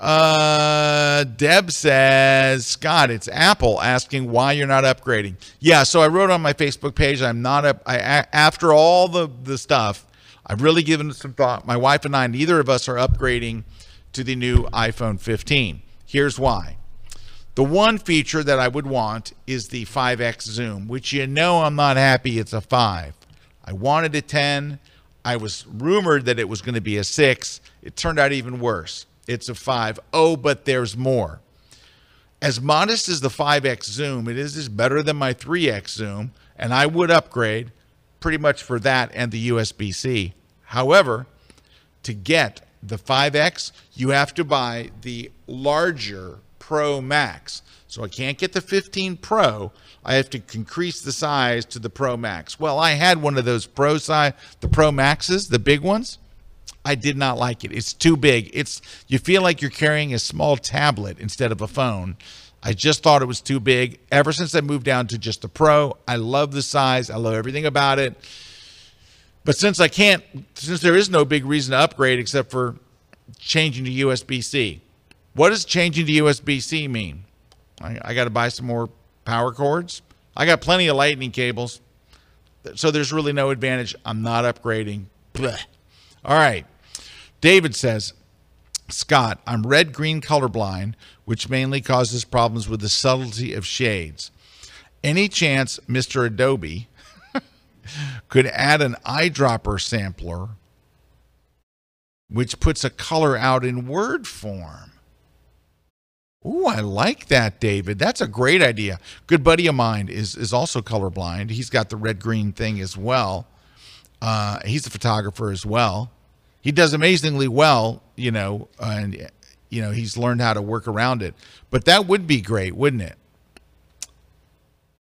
Uh, Deb says, Scott, it's Apple asking why you're not upgrading. Yeah, so I wrote on my Facebook page, I'm not up. I after all the the stuff, I've really given it some thought. My wife and I, neither of us are upgrading to the new iPhone 15. Here's why. The one feature that I would want is the 5x zoom, which you know I'm not happy it's a 5. I wanted a 10. I was rumored that it was going to be a 6. It turned out even worse. It's a 5. Oh, but there's more. As modest as the 5x zoom, it is, is better than my 3x zoom, and I would upgrade pretty much for that and the USB C. However, to get the 5X, you have to buy the larger Pro Max. So I can't get the 15 Pro. I have to increase the size to the Pro Max. Well, I had one of those Pro size, the Pro Maxes, the big ones. I did not like it. It's too big. It's you feel like you're carrying a small tablet instead of a phone. I just thought it was too big. Ever since I moved down to just the Pro, I love the size. I love everything about it. But since I can't, since there is no big reason to upgrade except for changing to USB C, what does changing to USB C mean? I, I got to buy some more power cords. I got plenty of lightning cables. So there's really no advantage. I'm not upgrading. Blech. All right. David says, Scott, I'm red green colorblind, which mainly causes problems with the subtlety of shades. Any chance Mr. Adobe could add an eyedropper sampler which puts a color out in word form? Ooh, I like that, David. That's a great idea. Good buddy of mine is is also colorblind. He's got the red green thing as well. Uh, he's a photographer as well. He does amazingly well, you know, and you know he's learned how to work around it. But that would be great, wouldn't it?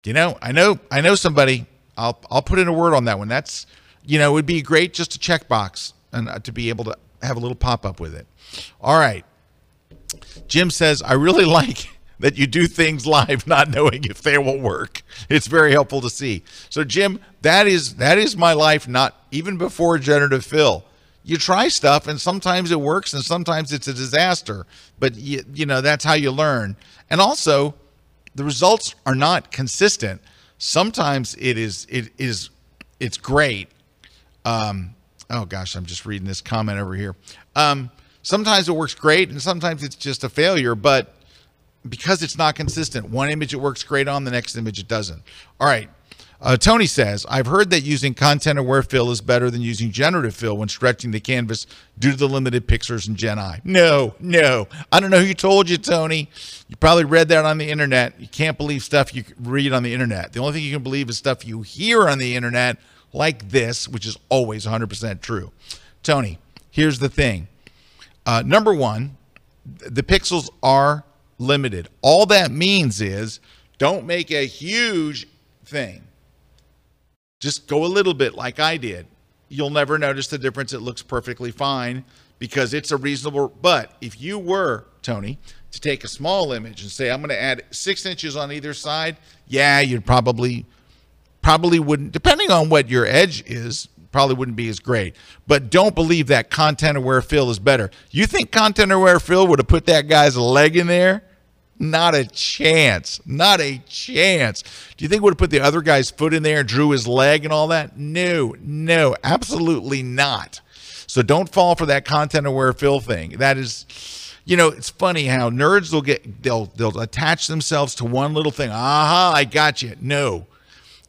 You know, I know, I know somebody. I'll I'll put in a word on that one. That's you know, it would be great just a checkbox and uh, to be able to have a little pop up with it. All right. Jim says, I really like that you do things live not knowing if they will work. It's very helpful to see. So Jim, that is that is my life not even before generative fill. You try stuff and sometimes it works and sometimes it's a disaster, but you, you know that's how you learn. And also, the results are not consistent. Sometimes it is it is it's great. Um, oh gosh, I'm just reading this comment over here. Um, sometimes it works great and sometimes it's just a failure, but because it's not consistent, one image it works great on, the next image it doesn't. All right. Uh, Tony says, I've heard that using content aware fill is better than using generative fill when stretching the canvas due to the limited pixels in Gen I. No, no. I don't know who told you, Tony. You probably read that on the internet. You can't believe stuff you read on the internet. The only thing you can believe is stuff you hear on the internet, like this, which is always 100% true. Tony, here's the thing. Uh, number one, the pixels are limited. All that means is don't make a huge thing. Just go a little bit like I did. You'll never notice the difference. It looks perfectly fine because it's a reasonable. But if you were, Tony, to take a small image and say, I'm going to add six inches on either side, yeah, you'd probably, probably wouldn't, depending on what your edge is, probably wouldn't be as great. But don't believe that content aware fill is better. You think content aware fill would have put that guy's leg in there? Not a chance. Not a chance. Do you think would have put the other guy's foot in there and drew his leg and all that? No, no, absolutely not. So don't fall for that content aware fill thing. That is, you know, it's funny how nerds will get they'll they'll attach themselves to one little thing. Aha, I got you. No,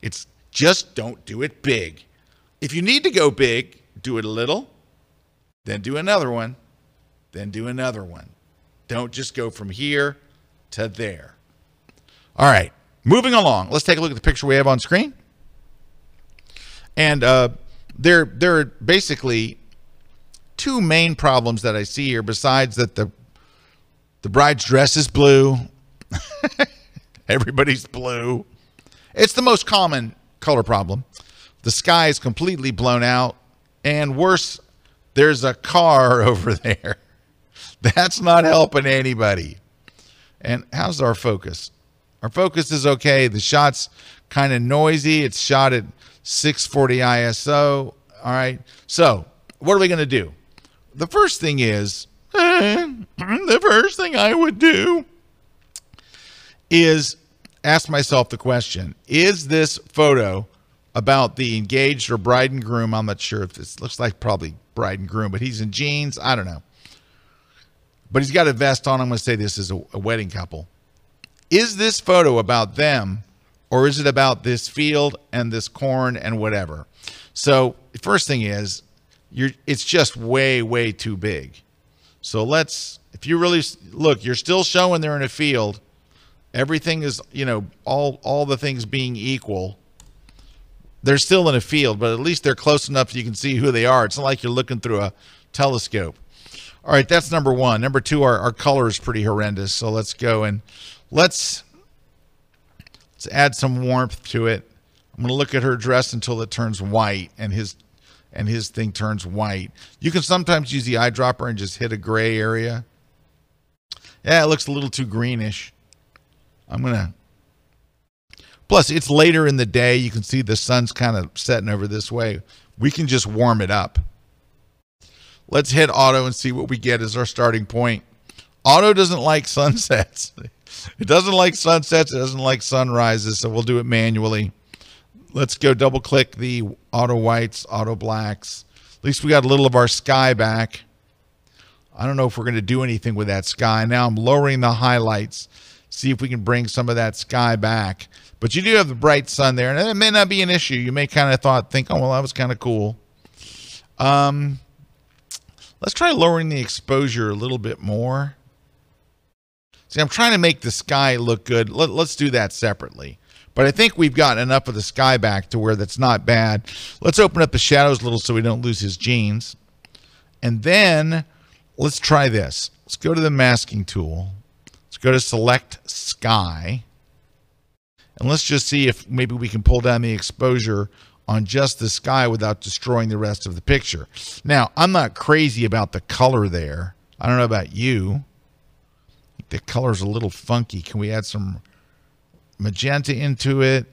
it's just don't do it big. If you need to go big, do it a little, then do another one, then do another one. Don't just go from here to there. All right, moving along. Let's take a look at the picture we have on screen. And uh, there, there are basically two main problems that I see here. Besides that, the the bride's dress is blue. Everybody's blue. It's the most common color problem. The sky is completely blown out, and worse, there's a car over there. That's not helping anybody. And how's our focus? Our focus is okay. The shot's kind of noisy. It's shot at 640 ISO. All right. So, what are we going to do? The first thing is, the first thing I would do is ask myself the question Is this photo about the engaged or bride and groom? I'm not sure if this looks like probably bride and groom, but he's in jeans. I don't know but he's got a vest on. I'm going to say this is a, a wedding couple. Is this photo about them or is it about this field and this corn and whatever? So, the first thing is, you're it's just way way too big. So let's if you really look, you're still showing they're in a field. Everything is, you know, all all the things being equal. They're still in a field, but at least they're close enough you can see who they are. It's not like you're looking through a telescope. All right, that's number one. Number two, our, our color is pretty horrendous. So let's go and let's let's add some warmth to it. I'm going to look at her dress until it turns white and his and his thing turns white. You can sometimes use the eyedropper and just hit a gray area. Yeah, it looks a little too greenish. I'm going to Plus, it's later in the day. You can see the sun's kind of setting over this way. We can just warm it up. Let's hit auto and see what we get as our starting point. Auto doesn't like sunsets. It doesn't like sunsets. It doesn't like sunrises. So we'll do it manually. Let's go double click the auto whites, auto blacks. At least we got a little of our sky back. I don't know if we're going to do anything with that sky. Now I'm lowering the highlights. See if we can bring some of that sky back. But you do have the bright sun there, and it may not be an issue. You may kind of thought, think, oh well, that was kind of cool. Um, let's try lowering the exposure a little bit more. See, I'm trying to make the sky look good. Let, let's do that separately. But I think we've gotten enough of the sky back to where that's not bad. Let's open up the shadows a little so we don't lose his jeans. And then let's try this. Let's go to the masking tool. Let's go to select sky. And let's just see if maybe we can pull down the exposure on just the sky without destroying the rest of the picture. Now, I'm not crazy about the color there. I don't know about you. the color's a little funky. Can we add some magenta into it?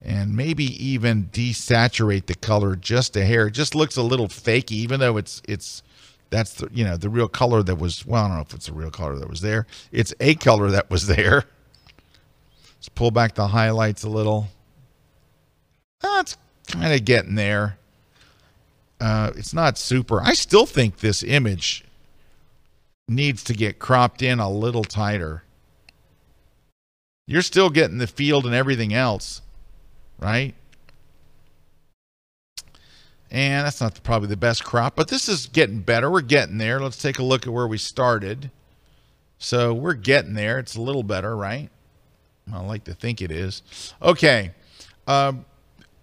And maybe even desaturate the color just a hair. It just looks a little fakey, even though it's it's that's the you know the real color that was well, I don't know if it's a real color that was there. It's a color that was there. Let's pull back the highlights a little. That's kind of getting there. Uh, it's not super. I still think this image needs to get cropped in a little tighter. You're still getting the field and everything else, right? And that's not probably the best crop, but this is getting better. We're getting there. Let's take a look at where we started. So we're getting there. It's a little better, right? I like to think it is. Okay. Um,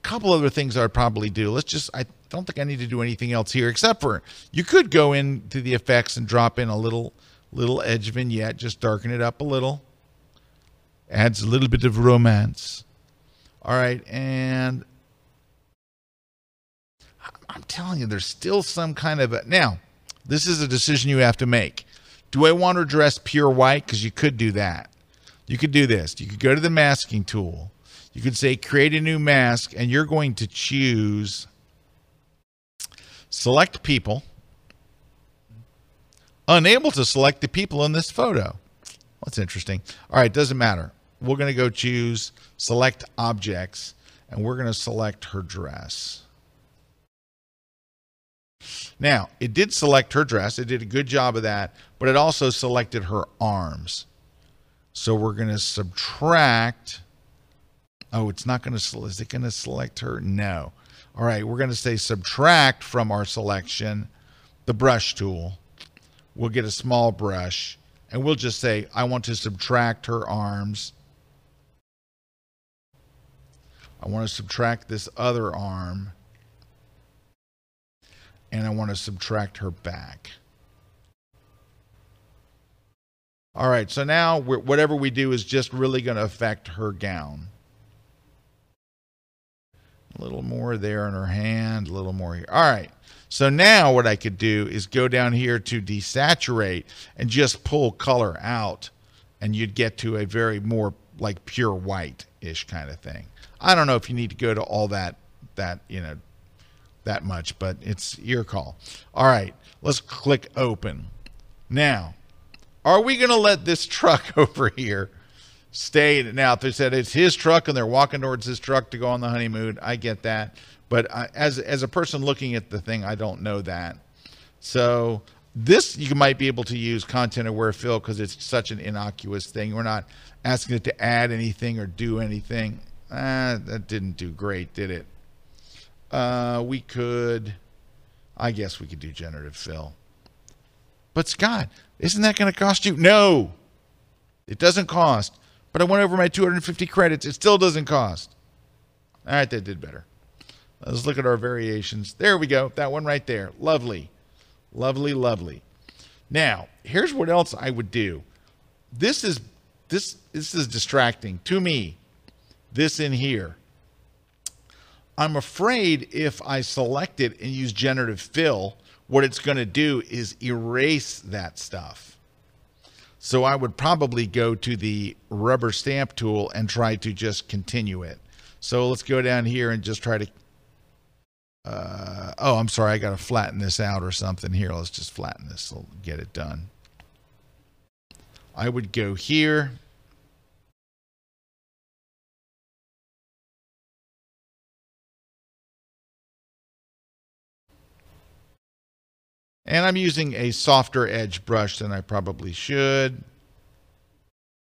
couple other things I'd probably do. Let's just, I don't think I need to do anything else here except for you could go into the effects and drop in a little, little edge vignette, just darken it up a little. Adds a little bit of romance. All right. And I'm telling you, there's still some kind of a, now, this is a decision you have to make. Do I want to dress pure white? Because you could do that you could do this. You could go to the masking tool. You could say create a new mask, and you're going to choose select people. Unable to select the people in this photo. That's interesting. All right, doesn't matter. We're going to go choose select objects, and we're going to select her dress. Now, it did select her dress. It did a good job of that, but it also selected her arms. So we're going to subtract. Oh, it's not going to, is it going to select her? No. All right, we're going to say subtract from our selection the brush tool. We'll get a small brush and we'll just say, I want to subtract her arms. I want to subtract this other arm. And I want to subtract her back. All right, so now whatever we do is just really going to affect her gown. A little more there in her hand, a little more here. All right, so now what I could do is go down here to desaturate and just pull color out, and you'd get to a very more like pure white-ish kind of thing. I don't know if you need to go to all that, that you know, that much, but it's your call. All right, let's click open. Now, are we going to let this truck over here stay? Now, if they said it's his truck and they're walking towards his truck to go on the honeymoon, I get that. But I, as as a person looking at the thing, I don't know that. So this you might be able to use content aware fill because it's such an innocuous thing. We're not asking it to add anything or do anything. Ah, that didn't do great, did it? Uh, we could, I guess we could do generative fill. But Scott, isn't that going to cost you? No, it doesn't cost. But I went over my 250 credits. It still doesn't cost. All right, that did better. Let's look at our variations. There we go. That one right there. Lovely. Lovely, lovely. Now, here's what else I would do. This is this this is distracting to me. This in here. I'm afraid if I select it and use generative fill, what it's going to do is erase that stuff. So I would probably go to the rubber stamp tool and try to just continue it. So let's go down here and just try to, uh, oh, I'm sorry. I got to flatten this out or something here. Let's just flatten this. We'll get it done. I would go here And I'm using a softer edge brush than I probably should.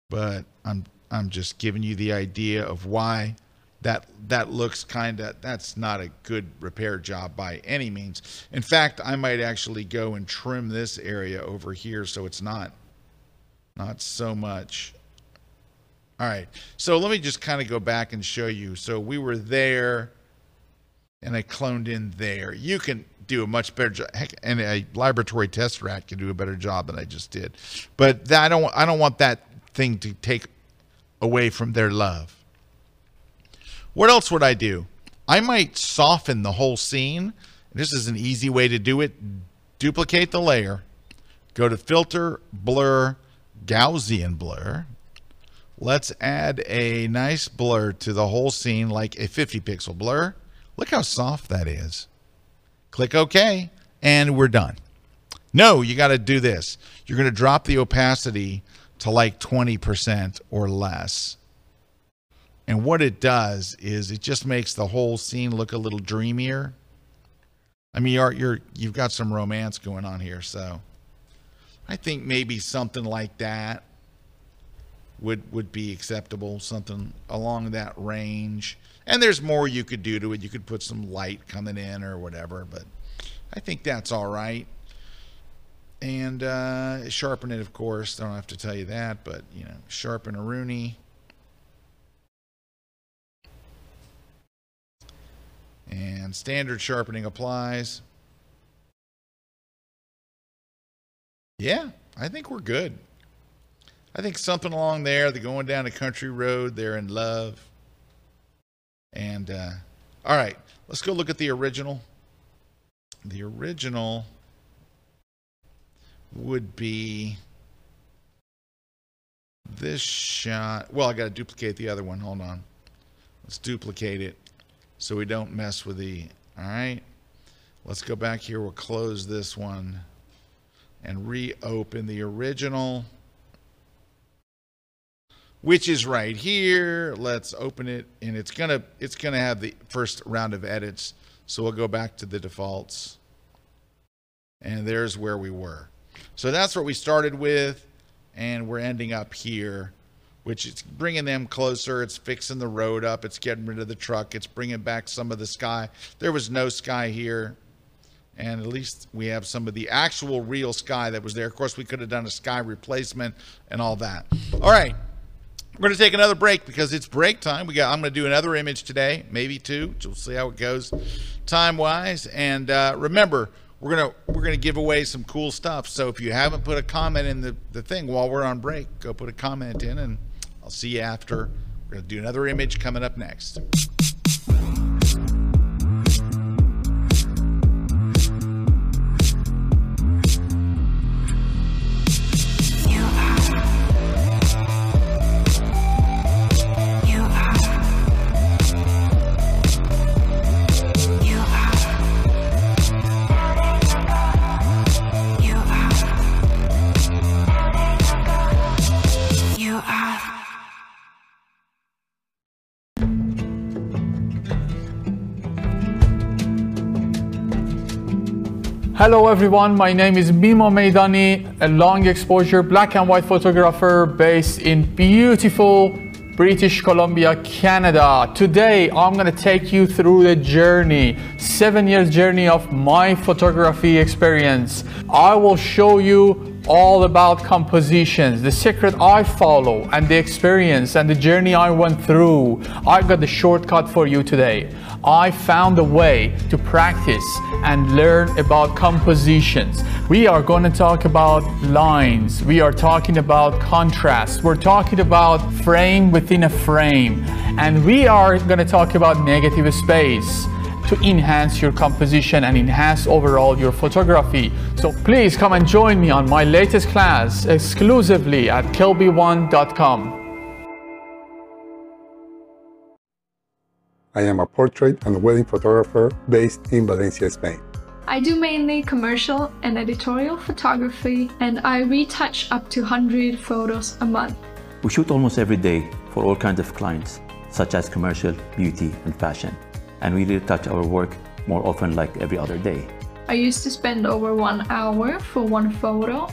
But I'm I'm just giving you the idea of why that that looks kind of that's not a good repair job by any means. In fact, I might actually go and trim this area over here so it's not not so much. All right. So let me just kind of go back and show you. So we were there and I cloned in there. You can do a much better job. Heck, and a laboratory test rat can do a better job than I just did. But that, I don't. I don't want that thing to take away from their love. What else would I do? I might soften the whole scene. This is an easy way to do it. Duplicate the layer. Go to Filter, Blur, Gaussian Blur. Let's add a nice blur to the whole scene, like a 50 pixel blur. Look how soft that is. Click OK, and we're done. No, you got to do this. You're going to drop the opacity to like 20% or less. And what it does is it just makes the whole scene look a little dreamier. I mean, you're, you're you've got some romance going on here, so I think maybe something like that would would be acceptable, something along that range. And there's more you could do to it. You could put some light coming in or whatever, but I think that's all right. And uh, sharpen it, of course. I Don't have to tell you that, but you know, sharpen a Rooney. And standard sharpening applies. Yeah, I think we're good. I think something along there. They're going down a country road. They're in love. And uh, all right, let's go look at the original. The original would be this shot. Well, I got to duplicate the other one. Hold on. Let's duplicate it so we don't mess with the. All right. Let's go back here. We'll close this one and reopen the original which is right here. Let's open it and it's gonna it's gonna have the first round of edits. So we'll go back to the defaults. And there's where we were. So that's what we started with and we're ending up here which is bringing them closer. It's fixing the road up. It's getting rid of the truck. It's bringing back some of the sky. There was no sky here. And at least we have some of the actual real sky that was there. Of course, we could have done a sky replacement and all that. All right. We're going to take another break because it's break time. We got. I'm going to do another image today, maybe two. We'll see how it goes, time wise. And uh, remember, we're gonna we're gonna give away some cool stuff. So if you haven't put a comment in the the thing while we're on break, go put a comment in, and I'll see you after. We're gonna do another image coming up next. Hello everyone, my name is Mimo Meidany, a long exposure black and white photographer based in beautiful British Columbia, Canada. Today, I'm gonna take you through the journey, seven years journey of my photography experience. I will show you all about compositions, the secret I follow and the experience and the journey I went through. I've got the shortcut for you today. I found a way to practice and learn about compositions. We are going to talk about lines. We are talking about contrast. We're talking about frame within a frame. And we are going to talk about negative space to enhance your composition and enhance overall your photography. So please come and join me on my latest class exclusively at kelbyone.com. I am a portrait and wedding photographer based in Valencia, Spain. I do mainly commercial and editorial photography, and I retouch up to 100 photos a month. We shoot almost every day for all kinds of clients, such as commercial, beauty, and fashion. And we retouch our work more often, like every other day. I used to spend over one hour for one photo.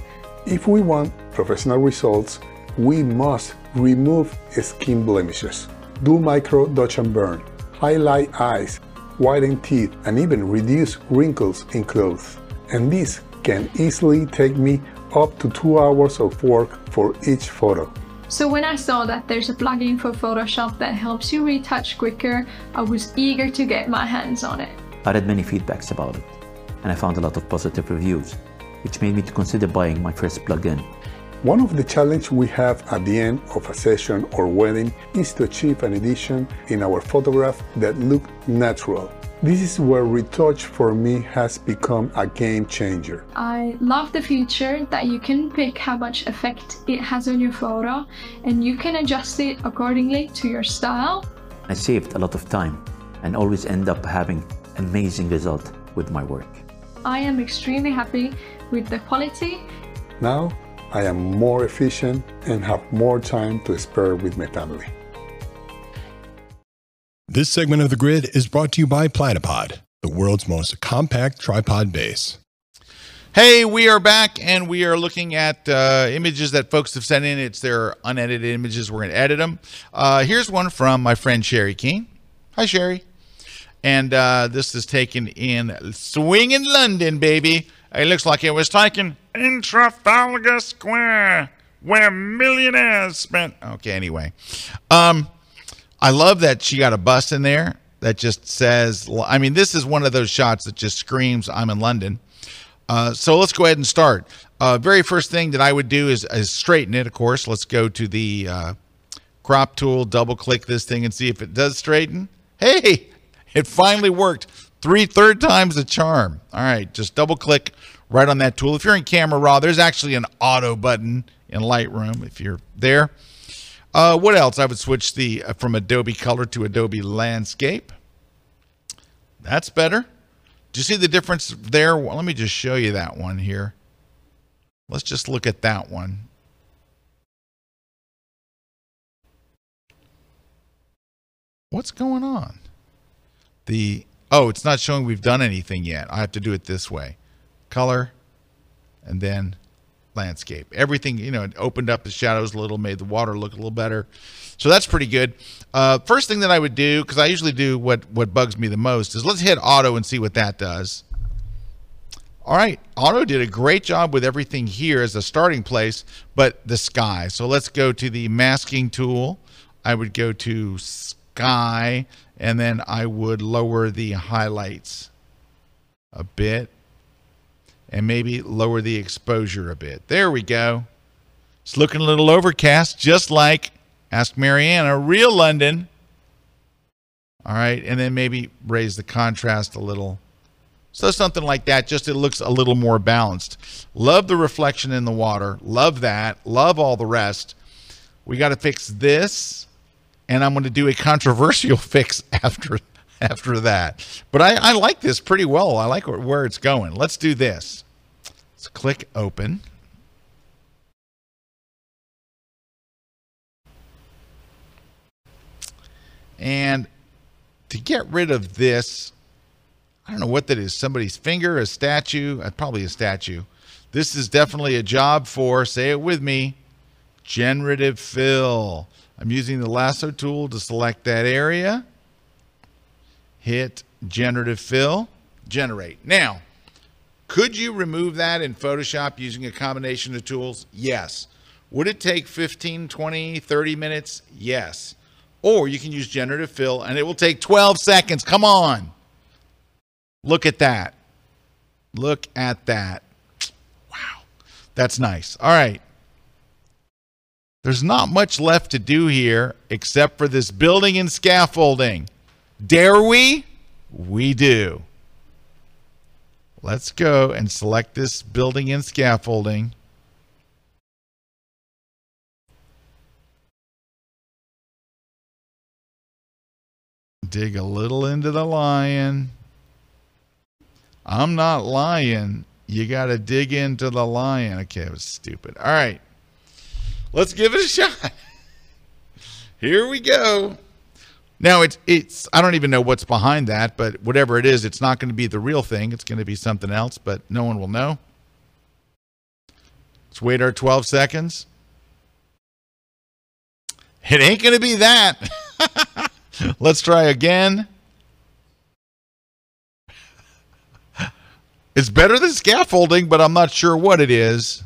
If we want professional results, we must remove skin blemishes, do micro dodge and burn, highlight eyes, whiten teeth, and even reduce wrinkles in clothes. And this can easily take me up to two hours of work for each photo. So when I saw that there's a plugin for Photoshop that helps you retouch quicker, I was eager to get my hands on it. I read many feedbacks about it, and I found a lot of positive reviews, which made me to consider buying my first plugin. One of the challenges we have at the end of a session or wedding is to achieve an edition in our photograph that look natural. This is where Retouch4me has become a game changer. I love the feature that you can pick how much effect it has on your photo and you can adjust it accordingly to your style. I saved a lot of time and always end up having amazing result with my work. I am extremely happy with the quality. Now I am more efficient and have more time to spare with my family. This segment of the grid is brought to you by Platypod, the world's most compact tripod base. Hey, we are back and we are looking at uh, images that folks have sent in. It's their unedited images. We're going to edit them. Uh, here's one from my friend Sherry King. Hi, Sherry. And uh, this is taken in Swinging London, baby. It looks like it was taken in Trafalgar Square, where millionaires spent. Okay, anyway. Um, I love that she got a bus in there that just says, I mean, this is one of those shots that just screams, I'm in London. Uh, so let's go ahead and start. Uh, very first thing that I would do is, is straighten it, of course. Let's go to the uh, crop tool, double click this thing and see if it does straighten. Hey, it finally worked. Three third times the charm. All right, just double click right on that tool. If you're in Camera Raw, there's actually an auto button in Lightroom if you're there. Uh, what else? I would switch the uh, from Adobe Color to Adobe Landscape. That's better. Do you see the difference there? Well, let me just show you that one here. Let's just look at that one. What's going on? The oh, it's not showing we've done anything yet. I have to do it this way. Color and then landscape. Everything, you know, it opened up the shadows a little, made the water look a little better. So that's pretty good. Uh, first thing that I would do, because I usually do what, what bugs me the most, is let's hit auto and see what that does. All right, auto did a great job with everything here as a starting place, but the sky. So let's go to the masking tool. I would go to sky, and then I would lower the highlights a bit and maybe lower the exposure a bit. There we go. It's looking a little overcast, just like Ask Mariana, real London. All right, and then maybe raise the contrast a little. So something like that, just it looks a little more balanced. Love the reflection in the water. Love that. Love all the rest. We got to fix this, and I'm going to do a controversial fix after after that. But I, I like this pretty well. I like where it's going. Let's do this. Let's click open. And to get rid of this, I don't know what that is. Somebody's finger, a statue, uh, probably a statue. This is definitely a job for, say it with me, generative fill. I'm using the lasso tool to select that area. Hit generative fill, generate. Now, could you remove that in Photoshop using a combination of tools? Yes. Would it take 15, 20, 30 minutes? Yes. or you can use generative fill and it will take 12 seconds. Come on. Look at that. Look at that. Wow. That's nice. All right. There's not much left to do here except for this building and scaffolding. Dare we? We do. Let's go and select this building and scaffolding. Dig a little into the lion. I'm not lying. You got to dig into the lion. Okay, it was stupid. All right. Let's give it a shot. Here we go. Now it's it's I don't even know what's behind that, but whatever it is, it's not going to be the real thing. It's going to be something else, but no one will know. Let's wait our 12 seconds. It ain't going to be that. Let's try again. It's better than scaffolding, but I'm not sure what it is.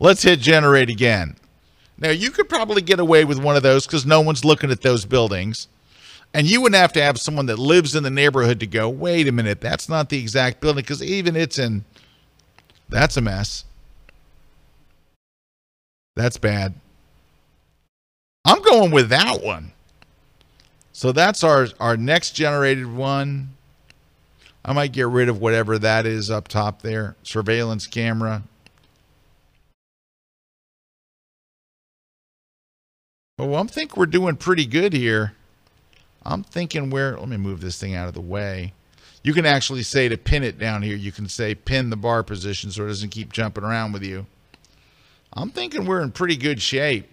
Let's hit generate again. Now, you could probably get away with one of those because no one's looking at those buildings. And you wouldn't have to have someone that lives in the neighborhood to go, wait a minute, that's not the exact building because even it's in, that's a mess. That's bad. I'm going with that one. So that's our, our next generated one. I might get rid of whatever that is up top there. Surveillance camera. Oh, I'm think we're doing pretty good here. I'm thinking where, let me move this thing out of the way. You can actually say to pin it down here, you can say pin the bar position so it doesn't keep jumping around with you. I'm thinking we're in pretty good shape.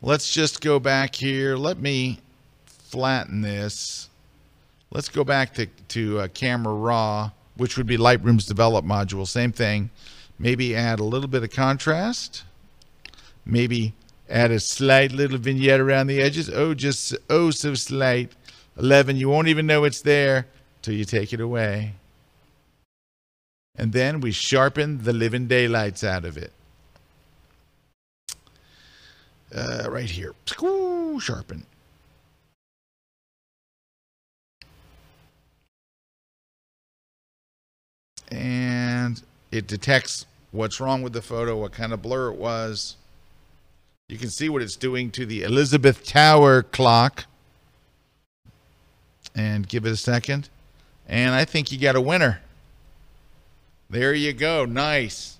Let's just go back here. Let me flatten this. Let's go back to, to uh, camera raw, which would be Lightroom's develop module. Same thing. Maybe add a little bit of contrast maybe add a slight little vignette around the edges. Oh, just oh so slight. 11, you won't even know it's there till you take it away. And then we sharpen the living daylights out of it. Uh, right here. Ooh, sharpen. And it detects what's wrong with the photo, what kind of blur it was. You can see what it's doing to the Elizabeth Tower clock. And give it a second. And I think you got a winner. There you go. Nice.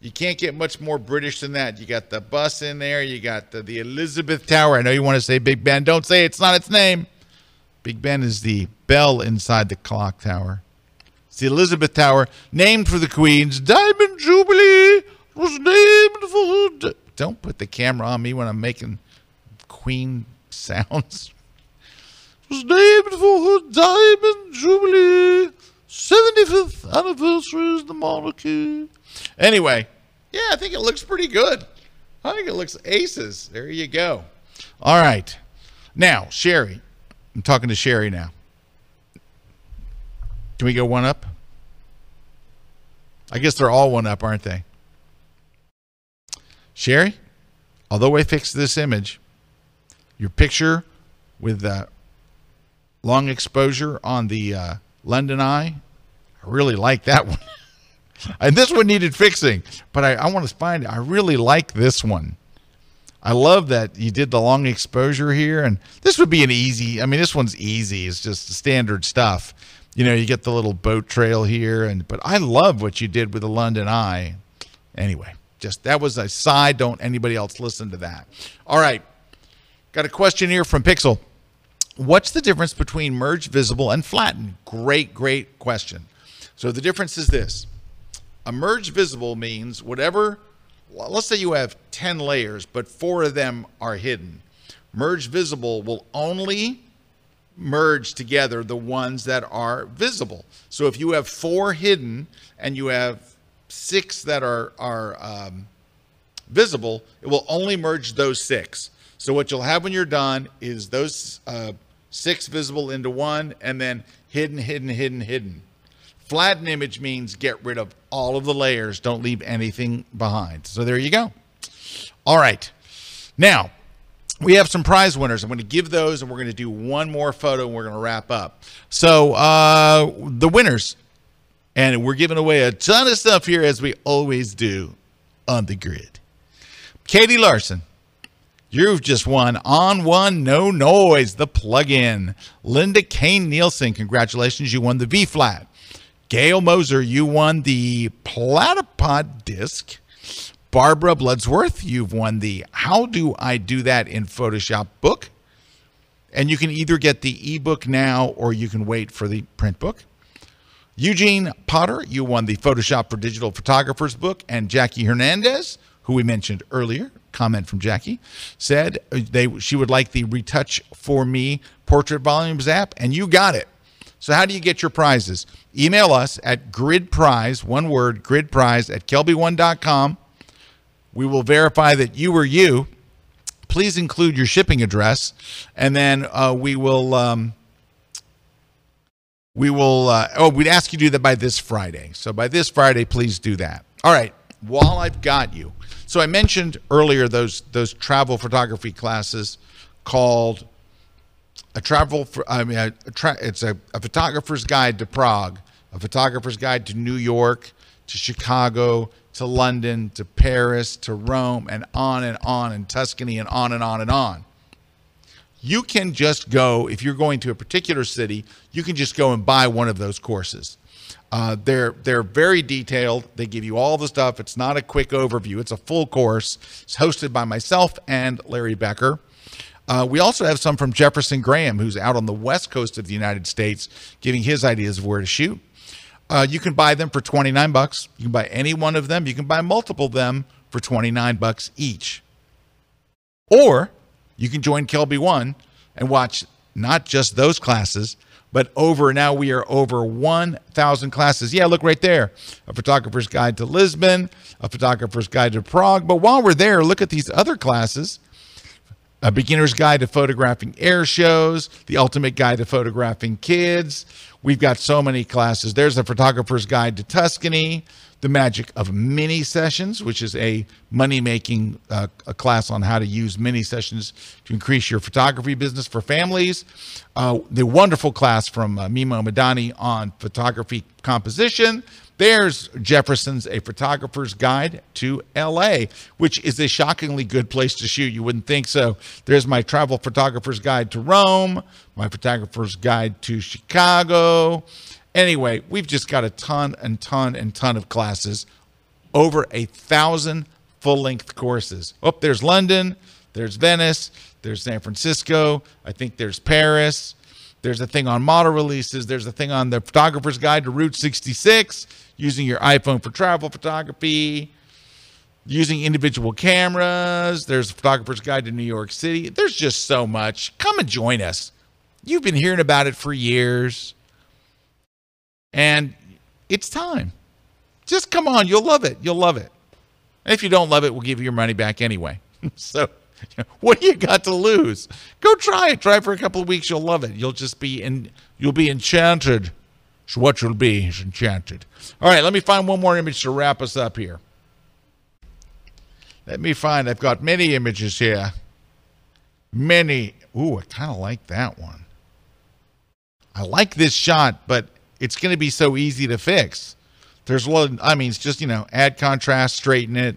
You can't get much more British than that. You got the bus in there. You got the, the Elizabeth Tower. I know you want to say Big Ben. Don't say it. it's not its name. Big Ben is the bell inside the clock tower. It's the Elizabeth Tower, named for the Queen's Diamond Jubilee. Was named for her. Don't put the camera on me when I'm making Queen sounds. was named for her Diamond Jubilee, 75th anniversary of the monarchy. Anyway, yeah, I think it looks pretty good. I think it looks aces. There you go. All right. Now, Sherry. I'm talking to Sherry now. Can we go one up? I guess they're all one up, aren't they? Sherry, although I fixed this image, your picture with the long exposure on the uh, London Eye, I really like that one. and this one needed fixing, but I, I want to find it. I really like this one. I love that you did the long exposure here, and this would be an easy. I mean, this one's easy. It's just standard stuff. You know, you get the little boat trail here, and but I love what you did with the London Eye. Anyway, just that was a side. Don't anybody else listen to that. All right. Got a question here from Pixel. What's the difference between merge visible and flatten? Great, great question. So the difference is this. A merge visible means whatever, let's say you have 10 layers, but four of them are hidden. Merge visible will only merge together the ones that are visible. So if you have four hidden and you have six that are are um, visible, it will only merge those six. So what you'll have when you're done is those uh, six visible into one, and then hidden, hidden, hidden, hidden. Flatten image means get rid of all of the layers. Don't leave anything behind. So there you go. All right. Now, we have some prize winners. I'm going to give those, and we're going to do one more photo, and we're going to wrap up. So, uh, the winners, and we're giving away a ton of stuff here, as we always do on the grid. Katie Larson, You've just won ON1, no noise, the plug-in. Linda Kane Nielsen, congratulations, you won the V-Flat. Gail Moser, you won the Platypod disc. Barbara Bloodsworth, you've won the How Do I Do That in Photoshop book. And you can either get the ebook now or you can wait for the print book. Eugene Potter, you won the Photoshop for Digital Photographers book. And Jackie Hernandez, who we mentioned earlier, comment from Jackie, said they she would like the Retouch for Me Portrait Volumes app, and you got it. So how do you get your prizes? Email us at gridprize, one word, gridprize at kelbyone.com. We will verify that you were you. Please include your shipping address, and then uh, we will um, we will. Uh, oh, we'd ask you to do that by this Friday. So by this Friday, please do that. All right. While I've got you, so I mentioned earlier those those travel photography classes called a travel for I mean a, a tra- it's a, a photographer's guide to Prague, a photographer's guide to New York, to Chicago, to London, to Paris, to Rome, and on and on, and Tuscany, and on and on and on. You can just go, if you're going to a particular city, you can just go and buy one of those courses. Uh, they're they're very detailed. They give you all the stuff. It's not a quick overview. It's a full course. It's hosted by myself and Larry Becker. Uh, we also have some from Jefferson Graham, who's out on the west coast of the United States, giving his ideas of where to shoot. Uh, you can buy them for 29 bucks. You can buy any one of them. You can buy multiple of them for 29 bucks each. Or you can join KelbyOne and watch not just those classes, but over now we are over 1,000 classes. Yeah, look right there. A photographer's guide to Lisbon, a photographer's guide to Prague. But while we're there, look at these other classes. A beginner's guide to photographing air shows, the ultimate guide to photographing kids. We've got so many classes. There's a photographer's guide to Tuscany, the magic of mini sessions, which is a money making uh, a class on how to use mini sessions to increase your photography business for families. Uh, the wonderful class from uh, Mimo Meidany on photography composition. There's Jefferson's A Photographer's Guide to LA, which is a shockingly good place to shoot. You wouldn't think so. There's my Travel Photographer's Guide to Rome, my Photographer's Guide to Chicago. Anyway, we've just got a ton and ton and ton of classes, over a thousand full length courses. Oh, there's London, there's Venice, there's San Francisco, I think there's Paris. There's a thing on model releases. There's a thing on the photographer's guide to Route 66, using your iPhone for travel photography, using individual cameras. There's a photographer's guide to New York City. There's just so much. Come and join us. You've been hearing about it for years. And it's time. Just come on. You'll love it. You'll love it. And if you don't love it, we'll give you your money back anyway. so, what do you got to lose? Go try it. Try it for a couple of weeks. You'll love it. You'll just be in. You'll be enchanted. So what you'll be is enchanted. All right. Let me find one more image to wrap us up here. Let me find. I've got many images here. Many. Ooh, I kind of like that one. I like this shot, but it's going to be so easy to fix. There's. Of, I mean, it's just you know, add contrast, straighten it.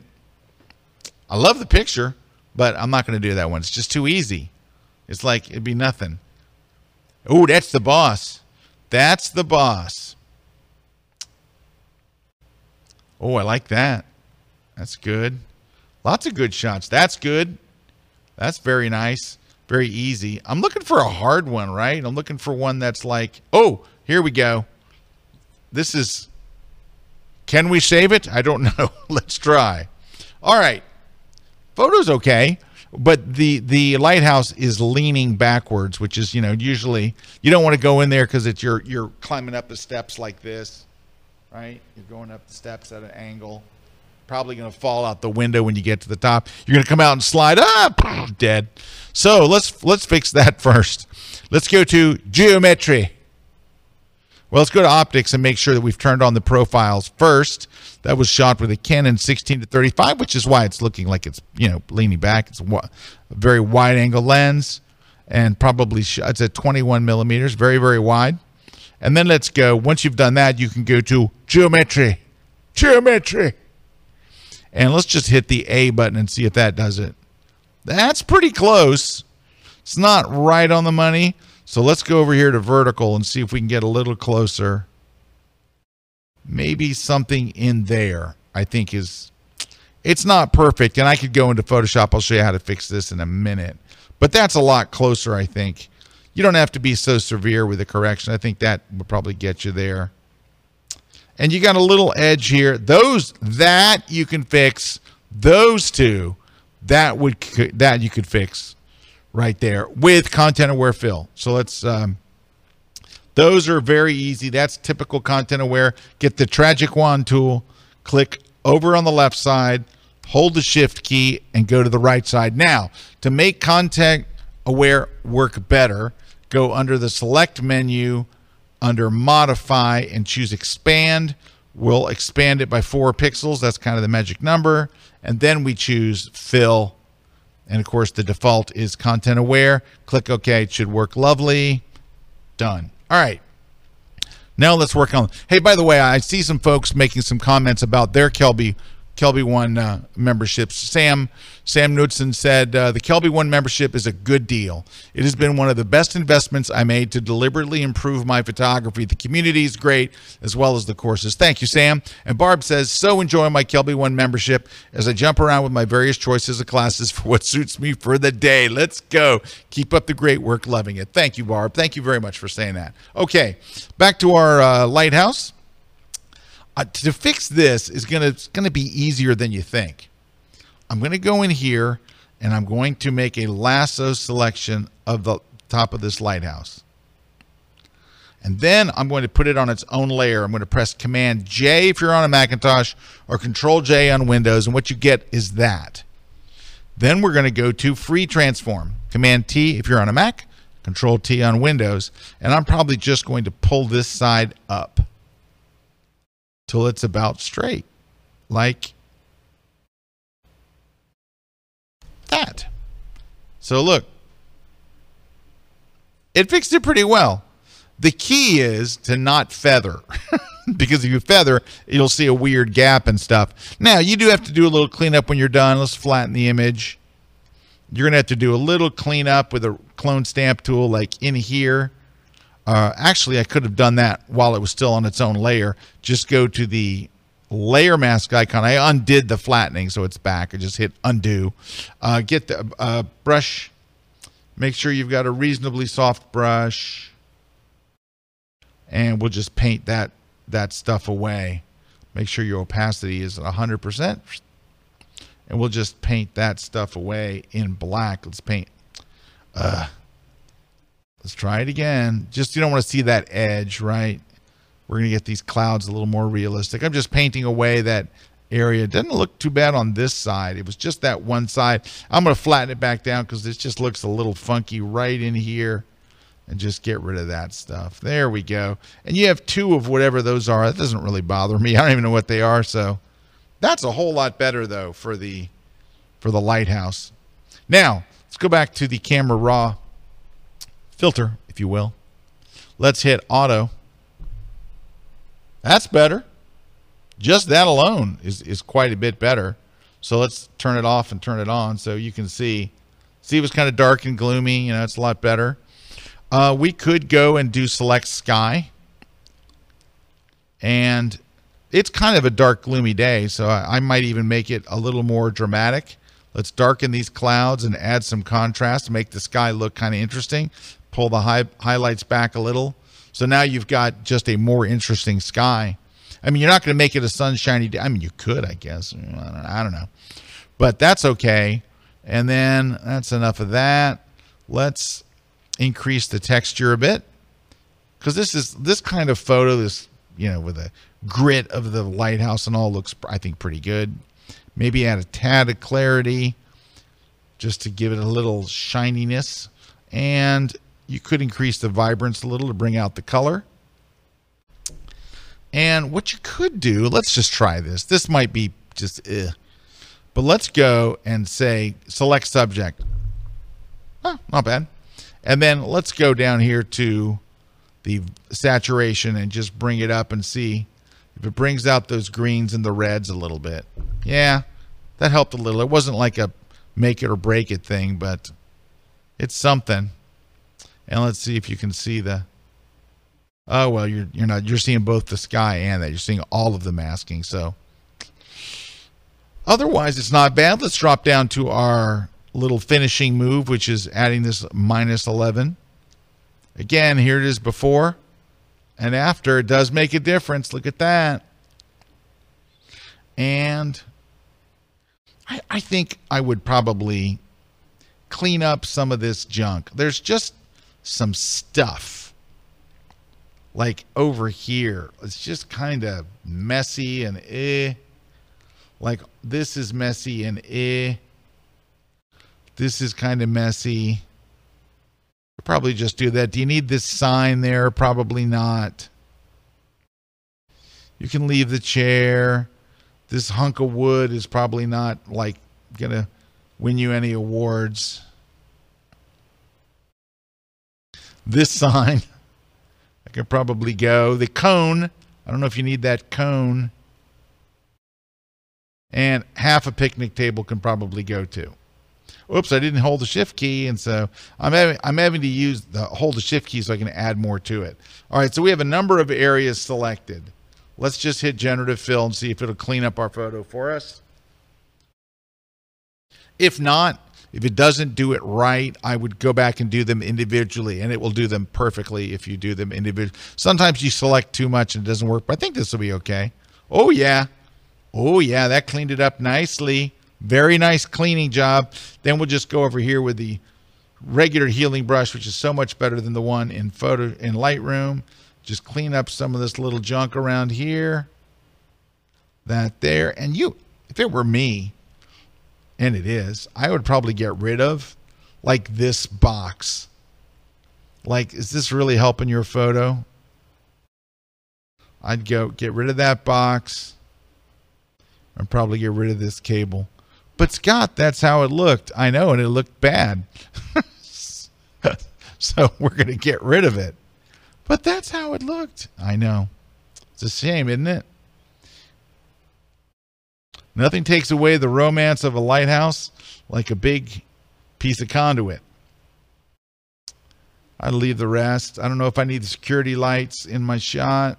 I love the picture, but I'm not going to do that one. It's just too easy. It's like it'd be nothing. Oh, that's the boss. That's the boss. Oh, I like that. That's good. Lots of good shots. That's good. That's very nice. Very easy. I'm looking for a hard one, right? I'm looking for one that's like, oh, here we go. This is, can we save it? I don't know. Let's try. All right. Photo's okay, but the the lighthouse is leaning backwards, which is, you know, usually you don't want to go in there because it's you're you're climbing up the steps like this, right? You're going up the steps at an angle. Probably going to fall out the window when you get to the top. You're going to come out and slide up, dead. So let's let's fix that first. Let's go to geometry. Well, let's go to optics and make sure that we've turned on the profiles first. That was shot with a Canon 16 to 35, which is why it's looking like it's you know leaning back. It's a very wide angle lens, and probably it's at 21 millimeters, very very wide. And then let's go. Once you've done that, you can go to geometry, geometry, and let's just hit the A button and see if that does it. That's pretty close. It's not right on the money. So let's go over here to vertical and see if we can get a little closer. Maybe something in there, I think is, it's not perfect. And I could go into Photoshop. I'll show you how to fix this in a minute. But that's a lot closer, I think. You don't have to be so severe with the correction. I think that would probably get you there. And you got a little edge here. Those, that you can fix. Those two, that would, that you could fix right there with content aware fill. So let's, um, those are very easy. That's typical content aware. Get the magic wand tool, click over on the left side, hold the shift key and go to the right side. Now, to make content aware work better, go under the select menu under modify and choose expand. We'll expand it by four pixels. That's kind of the magic number. And then we choose fill and of course, the default is content aware. Click OK. It should work lovely. Done. All right. Now let's work on. Hey, by the way, I see some folks making some comments about their Kelby KelbyOne uh, memberships. Sam Sam Knudsen said uh, the KelbyOne membership is a good deal. It has been one of the best investments I made to deliberately improve my photography. The community is great as well as the courses. Thank you, Sam. And Barb says so enjoy my KelbyOne membership as I jump around with my various choices of classes for what suits me for the day. Let's go. Keep up the great work. Loving it. Thank you, Barb. Thank you very much for saying that. Okay, back to our uh, lighthouse uh, to fix this is gonna it's gonna be easier than you think. I'm gonna go in here and I'm going to make a lasso selection of the top of this lighthouse. And then I'm going to put it on its own layer. I'm going to press Command J if you're on a Macintosh or Control J on Windows. And what you get is that. Then we're going to go to Free Transform. Command T if you're on a Mac, Control T on Windows. And I'm probably just going to pull this side up till it's about straight, like that. So look, it fixed it pretty well. The key is to not feather. because if you feather, you'll see a weird gap and stuff. Now, you do have to do a little cleanup when you're done. Let's flatten the image. You're going to have to do a little cleanup with a clone stamp tool like in here. Uh, actually, I could have done that while it was still on its own layer. Just go to the layer mask icon. I undid the flattening, so it's back. I just hit undo. Uh, get the uh, brush. Make sure you've got a reasonably soft brush. And we'll just paint that, that stuff away. Make sure your opacity is 100%. And we'll just paint that stuff away in black. Let's paint. Uh, Let's try it again. Just you don't want to see that edge, right? We're going to get these clouds a little more realistic. I'm just painting away that area. It doesn't look too bad on this side. It was just that one side. I'm going to flatten it back down because this just looks a little funky right in here and just get rid of that stuff. There we go. And you have two of whatever those are. That doesn't really bother me. I don't even know what they are. So that's a whole lot better though for the for the lighthouse. Now let's go back to the camera raw filter, if you will. Let's hit auto. That's better. Just that alone is, is quite a bit better. So let's turn it off and turn it on so you can see. See, it was kind of dark and gloomy. You know, it's a lot better. Uh, we could go and do select sky. And it's kind of a dark, gloomy day. So I, I might even make it a little more dramatic. Let's darken these clouds and add some contrast to make the sky look kind of interesting pull the high, highlights back a little. So now you've got just a more interesting sky. I mean, you're not going to make it a sunshiny day. I mean, you could, I guess. I don't, I don't know. But that's okay. And then that's enough of that. Let's increase the texture a bit. Because this is this kind of photo, this, you know, with a grit of the lighthouse and all looks, I think, pretty good. Maybe add a tad of clarity just to give it a little shininess. And you could increase the vibrance a little to bring out the color. And what you could do, let's just try this. This might be just, eh. but let's go and say select subject. Oh, not bad. And then let's go down here to the saturation and just bring it up and see if it brings out those greens and the reds a little bit. Yeah, that helped a little. It wasn't like a make it or break it thing, but it's something. And let's see if you can see the. Oh well, you're you're not. You're seeing both the sky and that. You're seeing all of the masking. So otherwise, it's not bad. Let's drop down to our little finishing move, which is adding this minus 11. Again, here it is before and after. It does make a difference. Look at that. And I, I think I would probably clean up some of this junk. There's just some stuff like over here. It's just kind of messy and eh. Like this is messy and eh. This is kind of messy. Probably just do that. Do you need this sign there? Probably not. You can leave the chair. This hunk of wood is probably not like gonna win you any awards. This sign, I could probably go. The cone, I don't know if you need that cone. And half a picnic table can probably go too. Oops, I didn't hold the shift key, and so I'm having I'm having to use the hold the shift key so I can add more to it. All right, so we have a number of areas selected. Let's just hit generative fill and see if it'll clean up our photo for us. If not, if it doesn't do it right, I would go back and do them individually, and it will do them perfectly if you do them individually. Sometimes you select too much and it doesn't work, but I think this will be okay. Oh, yeah. Oh, yeah, that cleaned it up nicely. Very nice cleaning job. Then we'll just go over here with the regular healing brush, which is so much better than the one in photo in Lightroom. Just clean up some of this little junk around here. That there. And you, if it were me, and it is, I would probably get rid of like this box. Like, is this really helping your photo? I'd go get rid of that box. I'd probably get rid of this cable. But Scott, that's how it looked. I know, and it looked bad. so we're going to get rid of it. But that's how it looked. I know. It's a shame, isn't it? Nothing takes away the romance of a lighthouse like a big piece of conduit. I'd leave the rest. I don't know if I need the security lights in my shot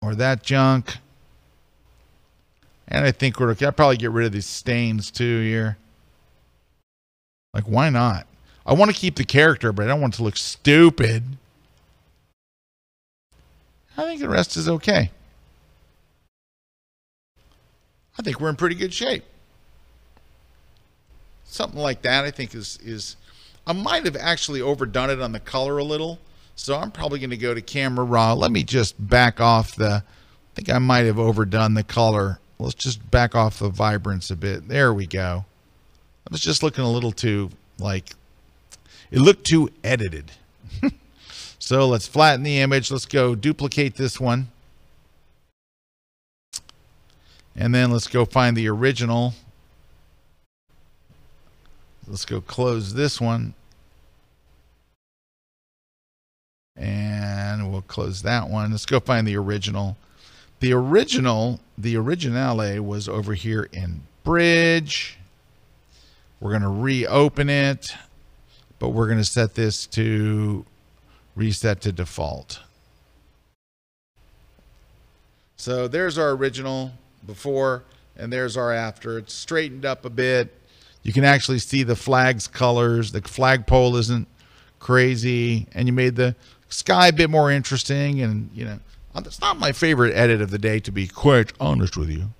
or that junk. And I think we're okay. I'll probably get rid of these stains too here. Like, why not? I want to keep the character, but I don't want it to look stupid. I think the rest is okay. I think we're in pretty good shape. Something like that, I think, is is. I might have actually overdone it on the color a little, so I'm probably going to go to camera raw. Let me just back off the. I think I might have overdone the color Let's just back off the vibrance a bit. There we go. I was just looking a little too, like, it looked too edited. so let's flatten the image. Let's go duplicate this one. And then let's go find the original. Let's go close this one. And we'll close that one. Let's go find the original. The original, the originale was over here in Bridge. We're going to reopen it, but we're going to set this to reset to default. So there's our original before, and there's our after. It's straightened up a bit. You can actually see the flag's colors. The flagpole isn't crazy, and you made the sky a bit more interesting, and you know it's not my favorite edit of the day, to be quite honest with you.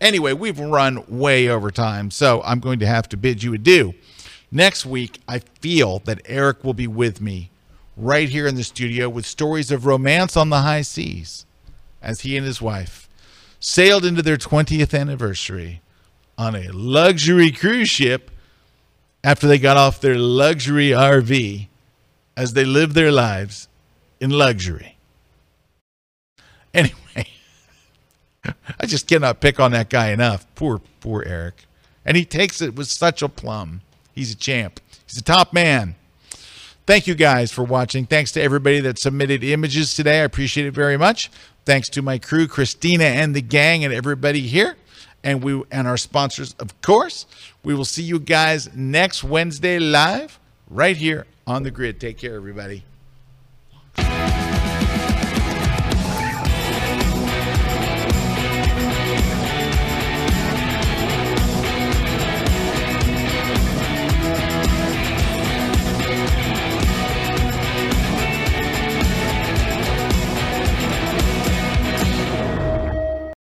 Anyway, we've run way over time, so I'm going to have to bid you adieu. Next week, I feel that Erik will be with me right here in the studio with stories of romance on the high seas as he and his wife sailed into their 20th anniversary on a luxury cruise ship after they got off their luxury RV as they lived their lives in luxury. Anyway, I just cannot pick on that guy enough. Poor, poor Erik. And he takes it with such a plum. He's a champ. He's a top man. Thank you guys for watching. Thanks to everybody that submitted images today. I appreciate it very much. Thanks to my crew, Christina and the gang, and everybody here, and we and our sponsors, of course. We will see you guys next Wednesday live right here on the grid. Take care, everybody.